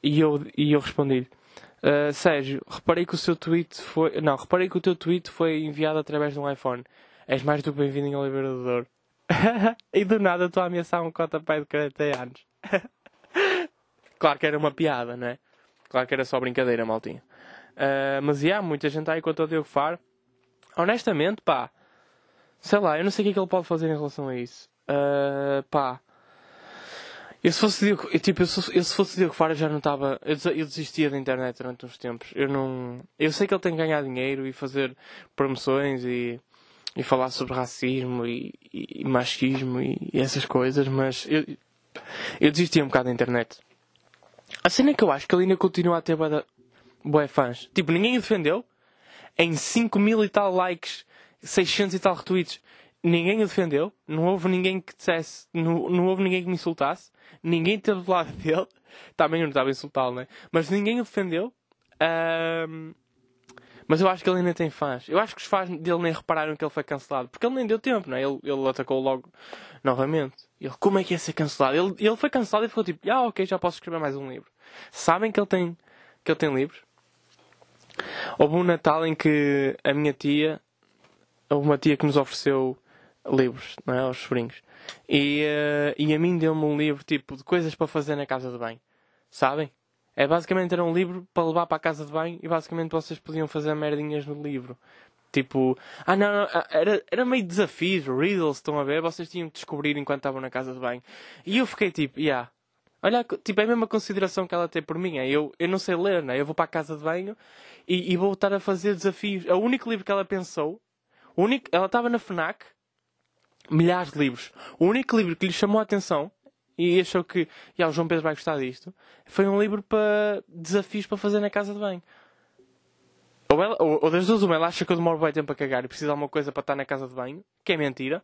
E eu, e eu respondi-lhe. Uh, Sérgio, reparei que o seu tweet foi. Não, reparei que o teu tweet foi enviado através de um iPhone. És mais do que bem-vindo em Oliveira do Douro. e do nada estou a ameaçar um cota pai de 40 anos. claro que era uma piada, não é? Claro que era só brincadeira, maltinha. Uh, mas há yeah, muita gente aí quanto ao Diogo Faro. Honestamente, pá. Sei lá, eu não sei o que é que ele pode fazer em relação a isso. Uh, pá. Eu se fosse Diogo, eu, tipo, eu, se, eu se fosse Diogo Faro já não estava. Eu, eu, desistia da internet durante uns tempos. Eu não. Eu sei que ele tem que ganhar dinheiro e fazer promoções e, e falar sobre racismo e, e, e machismo e, e, essas coisas, mas eu, eu desistia um bocado da internet. A cena é que eu acho que ele ainda continua a ter boé fãs. Tipo, ninguém o defendeu. Em 5 mil e tal likes, 600 e tal retweets, ninguém o defendeu. Não houve ninguém que dissesse, não, não houve ninguém que me insultasse ninguém teve do lado dele. Também não estava a insultá-lo, né? Mas ninguém o defendeu. Um, mas eu acho que ele ainda tem fãs. Eu acho que os fãs dele nem repararam que ele foi cancelado. Porque ele nem deu tempo, né? Ele, ele atacou logo novamente. Ele, como é que ia ser cancelado? Ele, ele foi cancelado e ficou tipo, ah, ok, já posso escrever mais um livro. Sabem que ele tem, que ele tem livros? Houve um Natal em que a minha tia, houve uma tia que nos ofereceu livros, não é? Aos sobrinhos. E, uh, e a mim deu-me um livro tipo de coisas para fazer na casa de banho. Sabem? É basicamente era um livro para levar para a casa de banho e basicamente vocês podiam fazer merdinhas no livro. Tipo, ah não, não ah, era, era meio desafios, riddles, estão a ver? Vocês tinham que descobrir enquanto estavam na casa de banho. E eu fiquei tipo, yeah. Olha, tipo, é a mesma consideração que ela tem por mim. É, eu, eu não sei ler, né? Eu vou para a casa de banho e, e vou estar a fazer desafios. É o único livro que ela pensou, único, ela estava na FNAC milhares de livros. O único livro que lhe chamou a atenção e achou que yeah, o João Pedro vai gostar disto foi um livro para desafios para fazer na casa de banho. Ou, ela, ou, ou das duas, uma, ela acha que eu demoro bem tempo a cagar e preciso de alguma coisa para estar na casa de banho, que é mentira.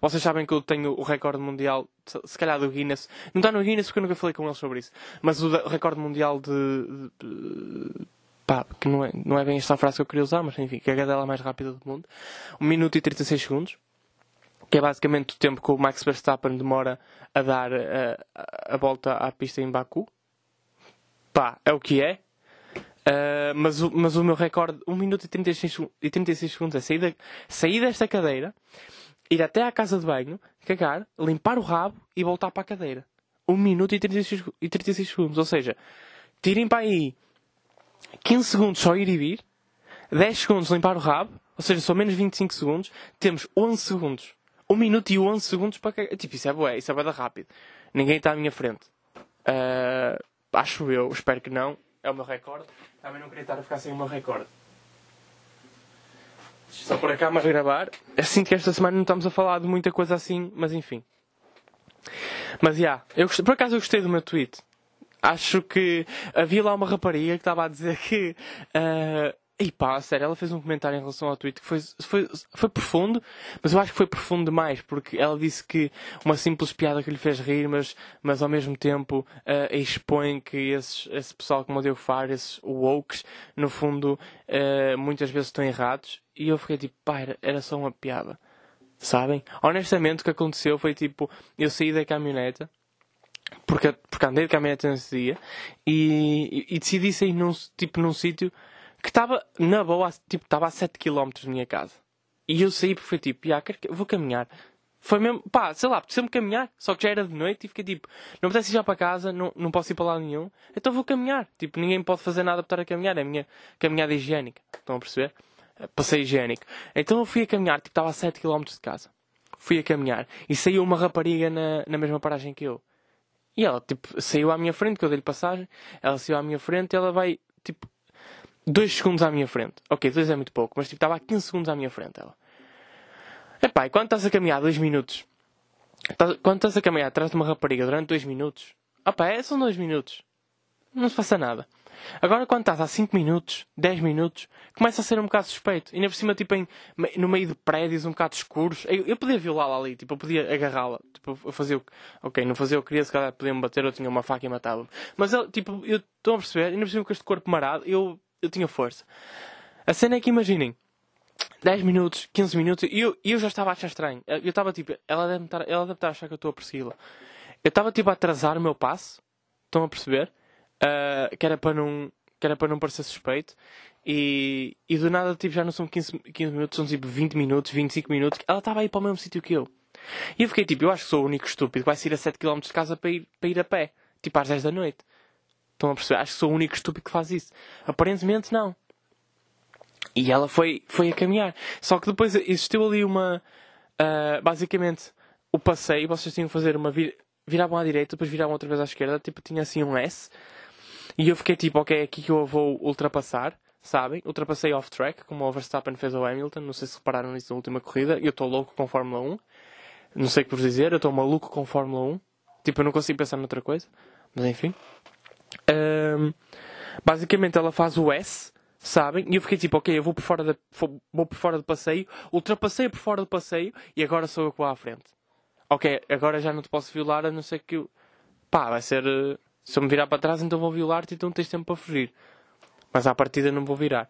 Vocês sabem que eu tenho o recorde mundial, se calhar do Guinness. Não está no Guinness porque eu nunca falei com eles sobre isso. Mas o, recorde mundial de, de, pá, que não é, não é bem esta frase que eu queria usar, mas enfim, que é a gadela mais rápida do mundo. 1 minuto e 36 segundos que é basicamente o tempo que o Max Verstappen demora a dar a, eh, a, a volta à pista em Baku. Pá, é o que é. Uh, mas, o, mas o meu recorde, 1 minuto e 36, e 36 segundos, é sair, da, sair desta cadeira, ir até à casa de banho, cagar, limpar o rabo e voltar para a cadeira. 1 minuto e 36, e 36 segundos. Ou seja, tirem para aí 15 segundos só ir e vir, 10 segundos limpar o rabo, ou seja, só menos 25 segundos, temos 11 segundos 1 minuto e 11 segundos para cagar. Tipo, isso é bué, isso é bué da rápido. Ninguém está à minha frente. Uh, acho eu, espero que não. É o meu recorde. Também não queria estar a ficar sem o meu recorde. Só por cá, mas gravar. Assim que esta semana não estamos a falar de muita coisa assim, mas enfim. Mas já, yeah, por acaso eu gostei do meu tweet. acho que havia lá uma rapariga que estava a dizer que. Uh, e pá, sério, ela fez um comentário em relação ao tweet que foi, foi, foi profundo, mas eu acho que foi profundo demais, porque ela disse que uma simples piada que lhe fez rir, mas, mas ao mesmo tempo uh, expõe que esses, esse pessoal como o Diogo Faro, esses wokes, no fundo, uh, muitas vezes estão errados. E eu fiquei tipo, pá, era, era só uma piada. Sabem? Honestamente, o que aconteceu foi tipo, eu saí da caminhoneta, porque, porque andei de caminhonete nesse dia, e, e, e decidi sair num, tipo, num sítio que estava na boa, tipo, estava a 7 km da minha casa. E eu saí porque foi tipo, ah, vou caminhar. Foi mesmo, pá, sei lá, preciso-me caminhar, só que já era de noite e fiquei tipo, não apetece ir já para casa, não, não posso ir para lá nenhum, então vou caminhar. Tipo, ninguém pode fazer nada para estar a caminhar, é a minha caminhada higiênica. Estão a perceber? Passeio higiênico. Então eu fui a caminhar, tipo, estava a 7 km de casa. Fui a caminhar e saiu uma rapariga na, na mesma paragem que eu. E ela, tipo, saiu à minha frente, que eu dei-lhe passagem, ela saiu à minha frente e ela vai, tipo, 2 segundos à minha frente. Ok, 2 é muito pouco, mas tipo, estava a 15 segundos à minha frente ela. Epá, e quando estás a caminhar 2 minutos, quando estás a caminhar atrás de uma rapariga durante 2 minutos, opá, é, são 2 minutos. Não se passa nada. Agora, quando estás há 5 minutos, 10 minutos, começa a ser um bocado suspeito. E ainda por cima, tipo, em, no meio de prédios um bocado escuros. Eu, eu podia violá-la ali, tipo, eu podia agarrá-la. Tipo, eu fazia o que. Ok, não fazia o que queria, se calhar podia-me bater, eu tinha uma faca e matava-me. Mas, tipo, eu estou a perceber, ainda por cima com este corpo marado, eu eu tinha força. A cena é que imaginem, 10 minutos, 15 minutos, e eu, eu já estava a achar estranho. Eu estava tipo, ela deve, estar, ela deve estar a achar que eu estou a persegui-la. Eu estava tipo a atrasar o meu passo, estão a perceber? Uh, que, era para não, que era para não parecer suspeito. E, e do nada tipo, já não são 15, 15 minutos, são tipo 20 minutos, 25 minutos. Ela estava aí para o mesmo sítio que eu. E eu fiquei tipo, eu acho que sou o único estúpido que vai sair a 7 km de casa para ir, para ir a pé. Tipo às 10 da noite. Estão a perceber? Acho que sou o único estúpido que faz isso. Aparentemente não. E ela foi, foi a caminhar. Só que depois existiu ali uma. Uh, basicamente, o passeio, vocês tinham que fazer uma. Vir, viravam à direita, depois viravam outra vez à esquerda, tipo, tinha assim um S. E eu fiquei tipo, ok, é aqui que eu vou ultrapassar, sabem? Ultrapassei off-track, como o Verstappen fez ao Hamilton. Não sei se repararam nisso na última corrida. Eu estou louco com Fórmula 1. Não sei o que vos dizer, eu estou maluco com Fórmula 1. Tipo, eu não consigo pensar noutra coisa. Mas enfim. Um, basicamente ela faz o S, sabem? E eu fiquei tipo, ok, eu vou por fora, de, vou por fora do passeio, ultrapassei por fora do passeio e agora sou eu que vou à frente. Ok, agora já não te posso violar a não ser que eu... Pá, vai ser... Eh, se eu me virar para trás então vou violar-te então tens tempo para fugir. Mas à partida não vou virar.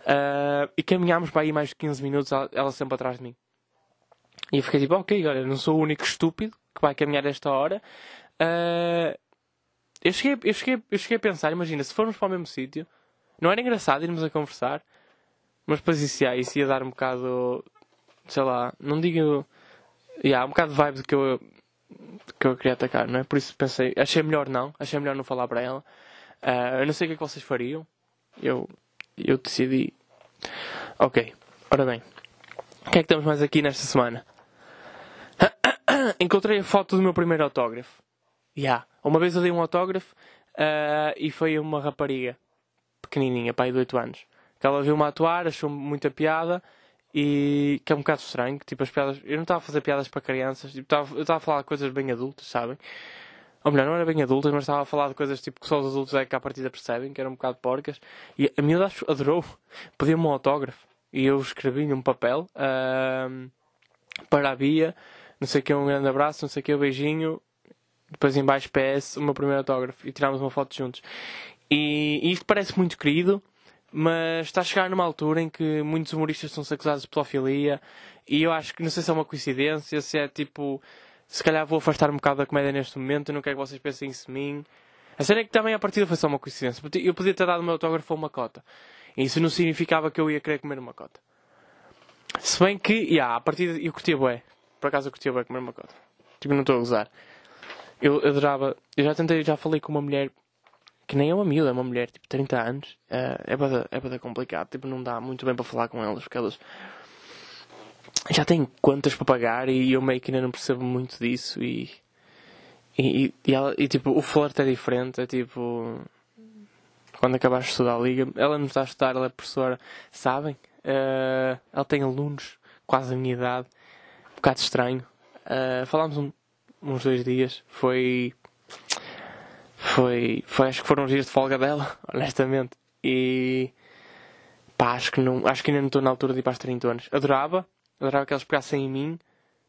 Uh, e caminhámos para aí mais de 15 minutos, ela sempre atrás de mim. E eu fiquei tipo, ok, olha, não sou o único estúpido que vai caminhar esta hora. Uh, eu cheguei, eu, cheguei, eu cheguei a pensar, imagina, se formos para o mesmo sítio, não era engraçado irmos a conversar, mas depois isso ia, isso ia dar um bocado, sei lá, não digo, yeah, um bocado de vibe que eu, que eu queria atacar, não é? Por isso pensei, achei melhor não, achei melhor não falar para ela. Uh, eu não sei o que é que vocês fariam, eu, eu decidi. Ok, ora bem, o que é que temos mais aqui nesta semana? Encontrei a foto do meu primeiro autógrafo. Yeah. Uma vez eu dei um autógrafo uh, e foi uma rapariga pequenininha, pai de 8 anos. Que ela viu-me atuar, achou muita piada e que é um bocado estranho. Tipo, as piadas. Eu não estava a fazer piadas para crianças, tipo, estava, eu estava a falar de coisas bem adultas, sabem? Ou melhor, não era bem adultas, mas estava a falar de coisas tipo que só os adultos é que à partida percebem, que eram um bocado porcas. E a miúda adorou, pediu-me um autógrafo. E eu escrevi num papel uh, para a Bia, não sei o que, um grande abraço, não sei o que, um beijinho, depois em baixo PS o meu primeiro autógrafo e tirámos uma foto juntos. E, e isto parece muito querido, mas está a chegar numa altura em que muitos humoristas são acusados de pedofilia e eu acho que não sei se é uma coincidência, se é tipo, se calhar vou afastar um bocado da comédia neste momento, eu não quero que vocês pensem isso em mim. A cena é que também a partida foi só uma coincidência. Eu podia ter dado o meu autógrafo a uma cota. E isso não significava que eu ia querer comer uma cota. Se bem que, yeah, a partida eu curtia bué. Por acaso eu curtia bué comer uma cota. Tipo, não estou a gozar. Eu adorava. Eu já tentei, já falei com uma mulher que nem é uma miúda, é uma mulher tipo 30 anos. Uh, é para é para complicado. Tipo, não dá muito bem para falar com elas porque elas já têm contas para pagar e eu meio que ainda não percebo muito disso. E, e, e, ela, e tipo, o flirt é diferente. É tipo. Quando acabaste de estudar liga, ela não está a estudar, ela é professora, sabem? Uh, ela tem alunos quase a minha idade, um bocado estranho. Uh, falámos um, uns dois dias. Foi. foi, foi, acho que foram os dias de folga dela, honestamente. E pá, acho que, não, acho que ainda não estou na altura de ir para os 30 anos. Adorava, adorava que elas pegassem em mim,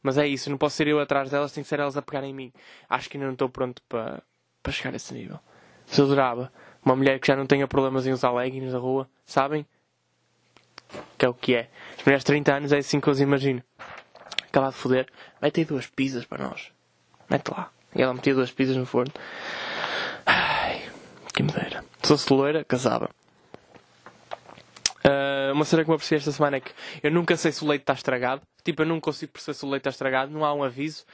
mas é isso, não posso ser eu atrás delas, tem que ser elas a pegarem em mim. Acho que ainda não estou pronto para, para chegar a esse nível. Se adorava uma mulher que já não tenha problemas em usar leggings na rua, sabem? Que é o que é. As mulheres de 30 anos é assim que eu os imagino. Acabar de foder, mete aí duas pizzas para nós. Mete lá. E ela metia duas pizzas no forno. Ai, que. Se fosse loira, casava. Uh, uma cena que me aprecia esta semana é que eu nunca sei se o leite está estragado. Tipo, eu não consigo perceber se o leite está estragado. Não há um aviso.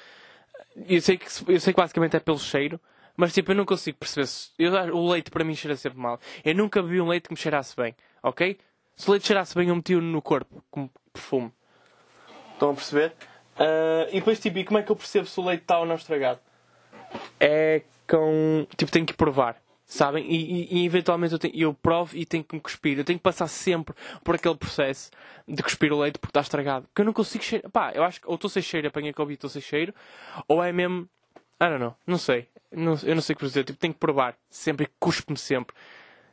Eu sei que, eu sei que basicamente é pelo cheiro. Mas tipo, eu não consigo perceber se. Eu, o leite para mim cheira sempre mal. Eu nunca vi um leite que me cheirasse bem. Ok? Se o leite cheirasse bem, eu meti-o no corpo. Como perfume. Estão a perceber? Uh, e depois, tipo, e como é que eu percebo se o leite está ou não estragado? É com. Tipo, tenho que provar. Sabem? E, e, e eventualmente eu, tenho, eu provo e tenho que me cuspir. Eu tenho que passar sempre por aquele processo de cuspir o leite porque está estragado. Que eu não consigo cheirar. Pá, eu acho que ou estou sem cheiro, apanhei Covid e estou sem cheiro, ou é mesmo. I don't know. Não sei. Não, eu não sei o que dizer. Tipo, tenho que provar. Sempre. Cuspe-me sempre.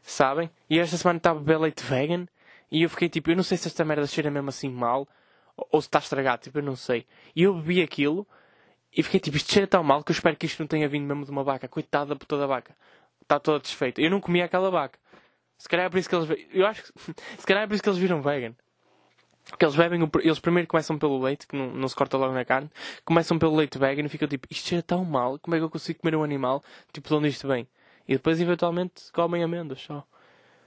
Sabem? E esta semana estava a beber leite vegan e eu fiquei tipo, eu não sei se esta merda cheira mesmo assim mal ou se está estragado. Tipo, eu não sei. E eu bebi aquilo e fiquei tipo, isto cheira tão mal que eu espero que isto não tenha vindo mesmo de uma vaca. Coitada por toda a vaca está toda desfeita. Eu não comia aquela vaca. Se calhar é por isso que eles. Eu acho que. Se calhar é por isso que eles viram vegan. Porque eles bebem. Eles primeiro começam pelo leite, que não, não se corta logo na carne. Começam pelo leite vegan e ficam tipo, isto cheira tão mal, como é que eu consigo comer um animal? Tipo, de onde isto vem? E depois eventualmente comem amêndoas só.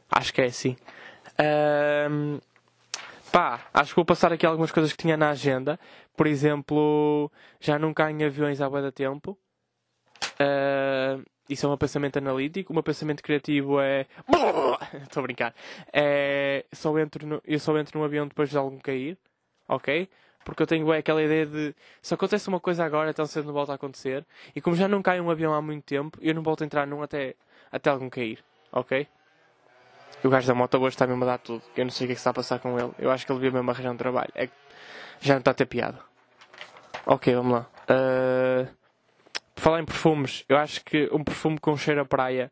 Acho que é assim. Um... Pá, acho que vou passar aqui algumas coisas que tinha na agenda. Por exemplo, já não caem aviões há muito tempo. Uh, isso é um pensamento analítico. O meu pensamento criativo é. Estou a brincar. É... Só entro no... Eu só entro no avião depois de algum cair. Ok? Porque eu tenho é, aquela ideia de. Se acontece uma coisa agora, então cedo não volta a acontecer. E como já não cai um avião há muito tempo, eu não volto a entrar num até, até algum cair. Ok? O gajo da moto hoje está mesmo a dar tudo. Eu não sei o que é que está a passar com ele. Eu acho que ele devia mesmo arranjar um trabalho. É que já não está a ter piada. Ok, vamos lá. Uh falar em perfumes, eu acho que um perfume com cheiro a praia,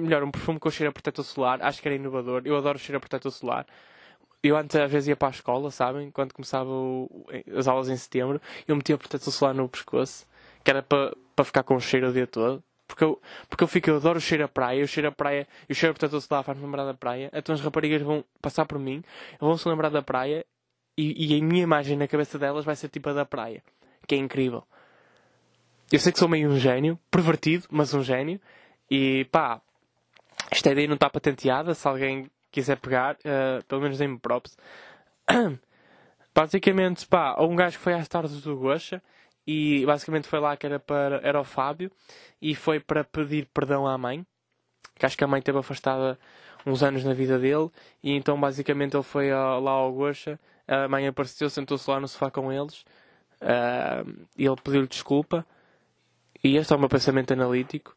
melhor, um perfume com cheiro a protetor solar, acho que era inovador. Eu adoro cheiro a protetor solar. Eu antes às vezes ia para a escola, sabem? Quando começava o, as aulas em setembro, eu metia protetor solar no pescoço, que era para, para ficar com o cheiro o dia todo. Porque eu, porque eu fico, eu adoro o cheiro a praia, o cheiro a praia e o cheiro a protetor solar faz-me lembrar da praia. Então as raparigas vão passar por mim, vão se lembrar da praia e, e a minha imagem na cabeça delas vai ser tipo a da praia, que é incrível. Eu sei que sou meio um gênio, pervertido, mas um gênio. E pá, esta ideia não está patenteada. Se alguém quiser pegar, uh, pelo menos dê-me props. basicamente, pá, um gajo que foi às tardes do Gocha e basicamente foi lá que era para era o Fábio e foi para pedir perdão à mãe que acho que a mãe esteve afastada uns anos na vida dele e então basicamente ele foi lá ao Gocha a mãe apareceu, sentou-se lá no sofá com eles uh, e ele pediu-lhe desculpa e este é o meu pensamento analítico.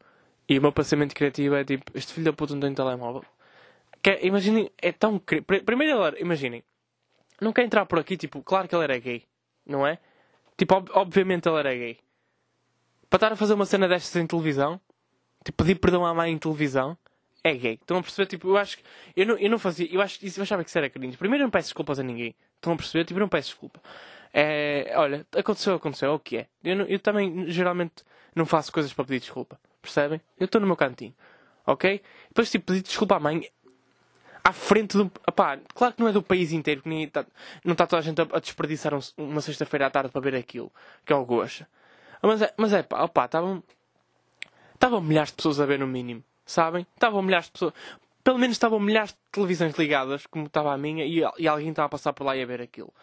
E o meu pensamento criativo é tipo: este filho da puta não tem telemóvel. Que, é, imaginem, é tão. Primeiro, imaginem, não quer entrar por aqui, tipo, claro que ele era gay, não é? Tipo, ob obviamente ele era gay. Para estar a fazer uma cena destas em televisão, tipo, pedir perdão à mãe em televisão, é gay. Estão a perceber? Tipo, eu acho que. Eu não, eu não fazia. Eu, acho, eu achava que isso era cringe. Primeiro, eu não peço desculpas a ninguém. Estão a perceber? Tipo, eu não peço desculpa. É, olha, aconteceu, aconteceu, é o que é. Eu, eu também, geralmente, não faço coisas para pedir desculpa. Percebem? Eu estou no meu cantinho. Ok? Depois, tipo, pedir desculpa à mãe à frente do. Opá, claro que não é do país inteiro, que tá, não está toda a gente a, a desperdiçar um, uma sexta-feira à tarde para ver aquilo, que é o gosto. Mas é, mas é pá, opá, estavam. Estavam milhares de pessoas a ver no mínimo, sabem? Estavam milhares de pessoas. Pelo menos estavam milhares de televisões ligadas, como estava a minha, e, e alguém estava a passar por lá e a ver aquilo.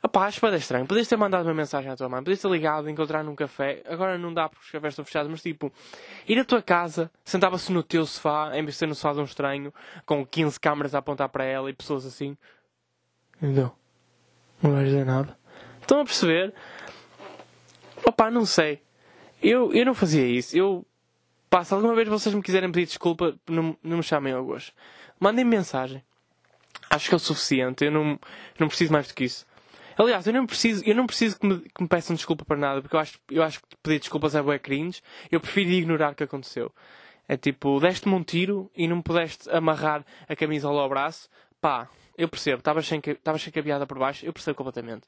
Opá, acho bem estranho. Podias ter mandado uma mensagem à tua mãe, podias ter ligado, encontrar num café. Agora não dá porque os cafés estão fechados, mas tipo, ir à tua casa, sentava-se no teu sofá, em vez de ser no sofá de um estranho, com 15 câmaras a apontar para ela e pessoas assim. Então, não vais dizer nada. Estão a perceber? Opá, não sei. Eu, eu não fazia isso. Eu, pá, se alguma vez vocês me quiserem pedir desculpa, não, não me chamem ao gosto. Mandem -me mensagem. Acho que é o suficiente. Eu não, não preciso mais do que isso. Aliás, eu não preciso, eu não preciso que, me, que me peçam desculpa para nada, porque eu acho, eu acho que pedir desculpas é bué cringe. Eu prefiro ignorar o que aconteceu. É tipo, deste-me um tiro e não pudeste amarrar a camisola ao braço. Pá, eu percebo. Estavas sem, sem cabeada por baixo. Eu percebo completamente.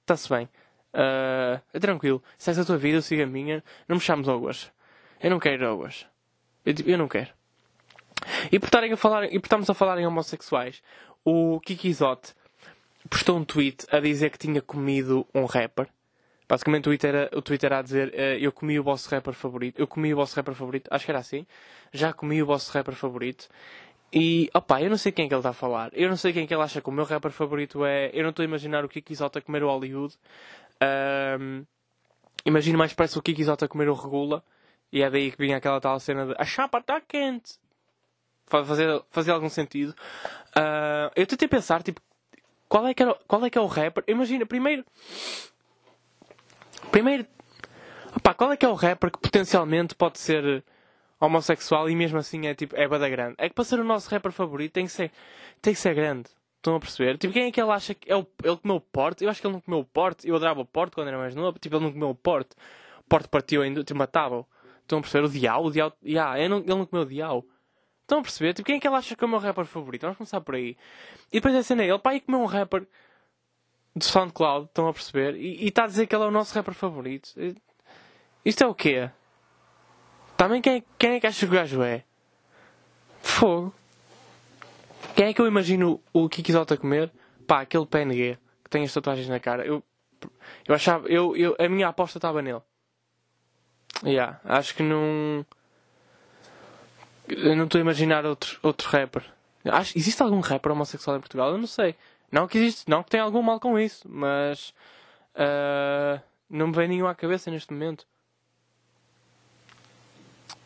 Está-se bem. Uh, é tranquilo. Se és a tua vida, eu sigo a minha. Não me chames Auguas. Eu não quero Auguas. Eu, eu não quero. E por, a falar, e a falar em homossexuais, o Kiki Isote postou um tweet a dizer que tinha comido um rapper. Basicamente o Twitter, o Twitter a dizer uh, eu comi o vosso rapper favorito. Eu comi o vosso rapper favorito. Acho que era assim. Já comi o vosso rapper favorito. E, opá, eu não sei quem é que ele está a falar. Eu não sei quem é que ele acha que o meu rapper favorito é. Eu não estou a imaginar o Kiki Isote a comer o Hollywood. Um, imagino mais parece o Kiki Isote a comer o Regula. E é daí que vinha aquela tal cena de a chapa está quente. Fazer, fazer algum sentido. Uh, eu tentei pensar, tipo, qual é que, era, qual é, que é o rapper? Imagina, primeiro. Primeiro. Opa, qual é que é o rapper que potencialmente pode ser homossexual e mesmo assim é tipo. É bada grande? É que para ser o nosso rapper favorito tem que ser, tem que ser grande. Estão a perceber? Tipo, quem é que ele acha que é o, ele comeu porte? Eu acho que ele não comeu porte. Eu adorava o porte quando era mais novo. Tipo, ele não comeu porte. O porte partiu ainda, tipo, matava-o. Estão a perceber? O diabo, o diabo. Yeah, ele, não, ele não comeu o diabo. Estão a perceber? Tipo, quem é que ele acha que é o meu rapper favorito? Vamos começar por aí. E depois a cena é, ele, pá, e comeu um rapper do SoundCloud, estão a perceber? E está a dizer que ele é o nosso rapper favorito. Isto é o quê? Também quem, quem é que acha que o gajo é? Fogo. Quem é que eu imagino o Kiki comer? Pá, aquele PNG que tem as tatuagens na cara. Eu, eu achava, eu, eu, a minha aposta estava nele. Yeah, acho que não. Eu não estou a imaginar outro, outro rapper. Acho, existe algum rapper homossexual em Portugal? Eu não sei. Não que existe, não que tenha algum mal com isso, mas uh, não me vem nenhum à cabeça neste momento.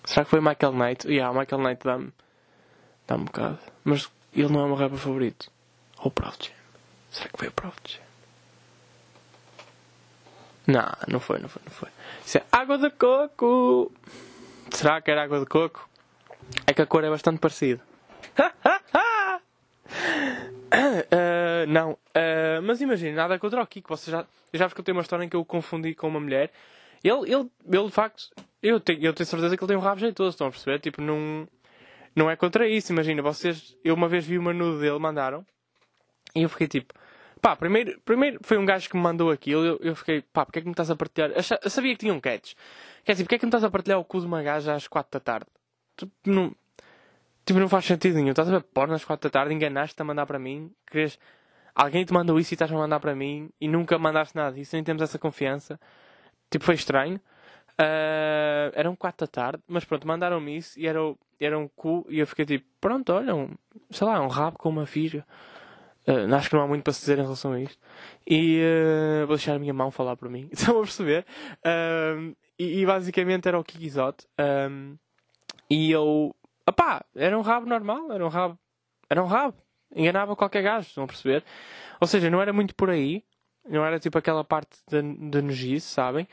Será que foi Michael Knight? Yeah, Michael Knight dá-me dá um bocado. Mas ele não é o meu rapper favorito. Ou o Proud Jam. Será que foi o Proud Jam? Não, não foi, não foi, não foi. Isso é água de coco! Será que era água de coco? É que a cor é bastante parecida. uh, não, uh, mas imagina, nada contra o Kiko. Você já, já vos contei uma história em que eu o confundi com uma mulher. Ele, ele, ele de facto, eu tenho, eu tenho certeza que ele tem um rabo jeitoso, estão a perceber? Tipo, não, não é contra isso. Imagina, vocês, eu uma vez vi uma nude dele, mandaram, e eu fiquei tipo, pá, primeiro, primeiro foi um gajo que me mandou aquilo, eu, eu fiquei, pá, porque é que me estás a partilhar? Eu, sabia que tinha um catch. Quer dizer, porque é que me estás a partilhar o cu de uma gaja às 4 da tarde? Tipo, não, tipo, não faz sentido nenhum. Estás a ver porno às 4 da tarde, enganaste-te a mandar para mim, queres... Alguém te mandou isso e estás a mandar para mim e nunca mandaste nada disso, nem temos essa confiança. Tipo, foi estranho. Uh, eram 4 da tarde, mas pronto, mandaram-me isso e era, era um cu e eu fiquei tipo, pronto, olha, um, sei lá, um rabo com uma filha. Uh, acho que não há muito para se dizer em relação a isto. E uh, vou deixar a minha mão falar por mim. Estão a perceber? Uh, e, e, basicamente era o Kikizot. Um, e eu. Opá, era um rabo normal, era um rabo. Era um rabo. Enganava qualquer gajo, estão a perceber? Ou seja, não era muito por aí. Não era tipo aquela parte de nojice, sabem?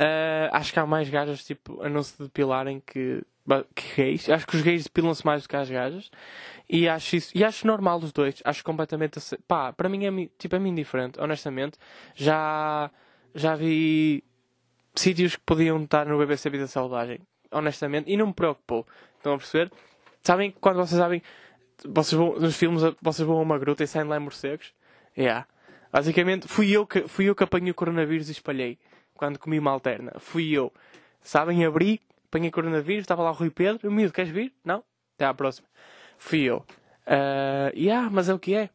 Uh, acho que há mais gajas tipo, a não se depilarem que, que gays. Acho que os gays depilam-se mais do que as gajas. E acho isso, e acho normal os dois. Acho completamente. Pá, para mim é tipo, é indiferente, honestamente. Já, já vi sítios que podiam estar no BBC Vida Selvagem, honestamente, e não me preocupou. Estão a perceber? Sabem quando vocês sabem, vocês vão, nos filmes, vocês vão a uma gruta e saem lá morcegos? Yeah. Basicamente, fui eu que, fui eu que apanhei o coronavírus e espalhei quando comi uma alterna. Fui eu. Sabem, abri, apanhei coronavírus, estava lá o Rui Pedro, o miúdo, queres vir? Não? Até à próxima. Fui eu. Uh, yeah, mas é o que é.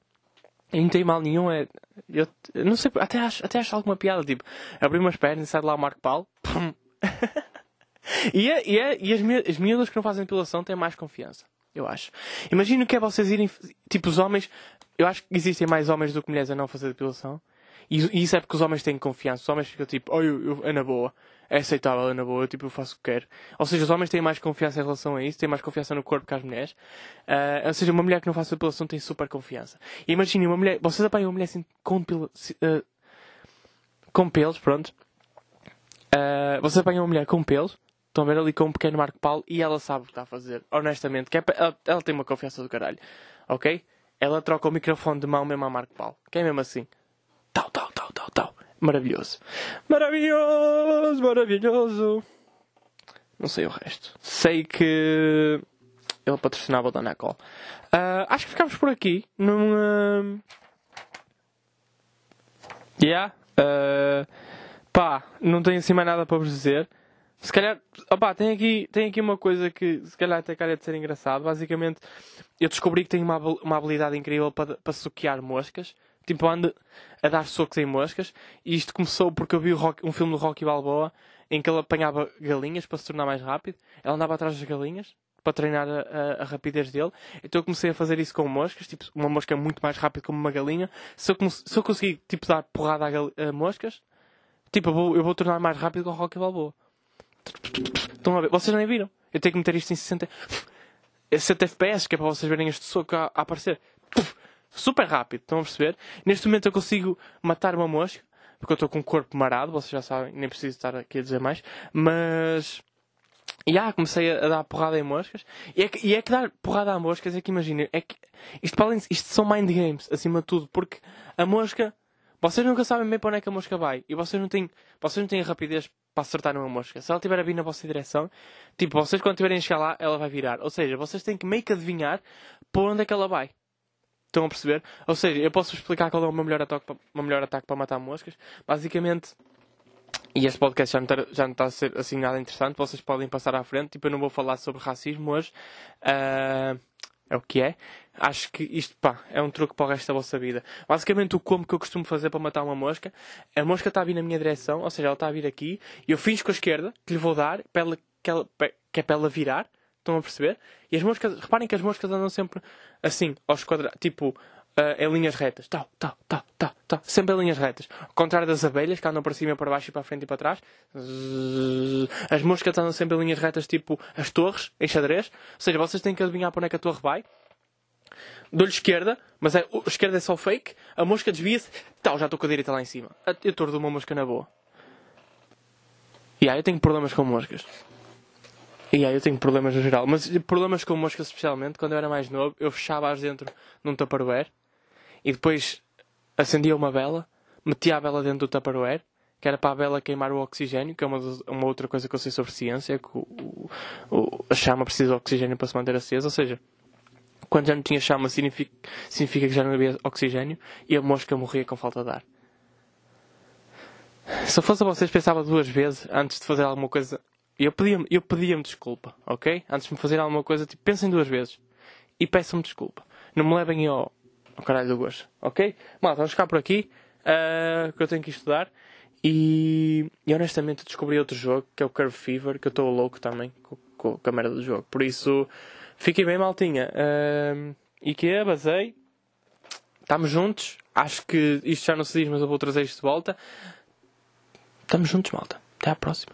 E não tem mal nenhum, é. Eu, não sei, até acho, até acho alguma piada, tipo, abri umas pernas e sai de lá o Marco Paulo. E é, e, é, e as, as miúdas que não fazem depilação têm mais confiança, eu acho. Imagino que é vocês irem, tipo, os homens, eu acho que existem mais homens do que mulheres a não fazer depilação. E, e isso é porque os homens têm confiança. Os homens ficam tipo, oh, eu, eu, é na boa. É aceitável, é na boa. Eu, tipo, eu faço o que quero. Ou seja, os homens têm mais confiança em relação a isso. Têm mais confiança no corpo que as mulheres. Uh, ou seja, uma mulher que não faz depilação tem super confiança. E imaginem uma mulher... Vocês apanham uma mulher assim com, uh, com pelos, pronto. Uh, vocês apanham uma mulher com pelos. Estão a ver ali com um pequeno Marco Paulo e ela sabe o que está a fazer. Honestamente. Que é, ela, ela tem uma confiança do caralho. Ok? Ela troca o microfone de mão mesmo a Marco Paulo. Que é mesmo assim. Tal, tal, tal, Maravilhoso. Maravilhoso, maravilhoso. Não sei o resto. Sei que ele patrocinava o Danacol. Uh, acho que ficamos por aqui. Num. Uh... Yeah. Uh... Pá, não tenho assim mais nada para vos dizer. Se calhar, opá, tem aqui, tem aqui uma coisa que se calhar até cara de ser engraçado. Basicamente, eu descobri que tenho uma, uma habilidade incrível para, para soquear moscas. Tipo, ando a dar socos em moscas. E isto começou porque eu vi rock, um filme do Rocky Balboa em que ele apanhava galinhas para se tornar mais rápido. Ele andava atrás das galinhas para treinar a, a, a, rapidez dele. Então eu comecei a fazer isso com moscas. Tipo, uma mosca é muito mais rápida que uma galinha. Se eu, se eu conseguir, tipo, dar porrada a, a moscas, tipo, eu vou, eu vou tornar mais rápido com o Rocky Balboa. Estão a ver? Vocês nem viram? Eu tenho que meter isto em 60, 60 FPS, que é para vocês verem este soco a, a aparecer. Super rápido, estão a perceber? Neste momento eu consigo matar uma mosca, porque eu estou com o corpo marado, vocês já sabem, nem preciso estar aqui a dizer mais. Mas. E yeah, comecei a, dar porrada em moscas. E é, que, e é que dar porrada a moscas é que imagina, é que isto, isto são mind games, acima de tudo, porque a mosca vocês nunca sabem bem para onde é que a mosca vai. E vocês não têm, vocês não têm a rapidez para acertar numa mosca. Se ela estiver a vir na vossa direção, tipo, vocês quando estiverem a chegar lá, ela vai virar. Ou seja, vocês têm que meio que adivinhar para onde é que ela vai. Estão a perceber? Ou seja, eu posso explicar qual é o meu melhor ataque, meu melhor ataque para matar moscas. Basicamente, e este podcast já não, está, já não está a ser assim nada interessante, vocês podem passar à frente. Tipo, eu não vou falar sobre racismo hoje. Uh, é o que é. Acho que isto, pá, é um truque para o resto da vossa vida. Basicamente, o como que eu costumo fazer para matar uma mosca, a mosca está a vir na minha direção, ou seja, ela está a vir aqui, e eu finjo com a esquerda, que lhe vou dar, para ela, que, ela, que é para ela virar, estão a perceber? E as moscas, reparem que as moscas andam sempre assim, aos quadrados, tipo, em linhas retas. Tal, tal, tal, tal, tal. Sempre em linhas retas. Ao contrário das abelhas, que andam para cima, para baixo e para frente e para trás. As moscas andam sempre em linhas retas, tipo as torres, em xadrez. Ou seja, vocês têm que adivinhar para onde é que a torre vai. Dou-lhe esquerda, mas é, a esquerda é só fake. A mosca desvia-se. Tal, já estou com a direita lá em cima. Eu estou uma mosca na boa. E aí eu tenho problemas com moscas. E aí eu tenho problemas no geral. Mas problemas com moscas especialmente, quando eu era mais novo, eu fechava-as dentro num tupperware e depois acendia uma vela, metia a vela dentro do Tupperware, que era para a vela queimar o oxigênio, que é uma, uma outra coisa que eu sei sobre ciência, que o, o, a chama precisa de oxigênio para se manter acesa, ou seja, quando já não tinha chama significa, significa que já não havia oxigênio e a mosca morria com falta de ar. Se eu fosse a vocês, pensava duas vezes antes de fazer alguma coisa. Eu pedia-me eu pedia desculpa, ok? Antes de me fazer alguma coisa, tipo, pensem duas vezes. E peçam-me desculpa. Não me levem ao, ao caralho do gosto. Ok? Malta, vamos ficar por aqui. Uh, que eu tenho que estudar. E, e, honestamente descobri outro jogo que é o Curve Fever, que eu estou louco também com, com, a merda do jogo. Por isso, fiquem bem, maltinha. Uh, e que basei. Estamos juntos. Acho que isto já não se diz, mas eu vou trazer isto de volta. Estamos juntos, malta. Até à próxima.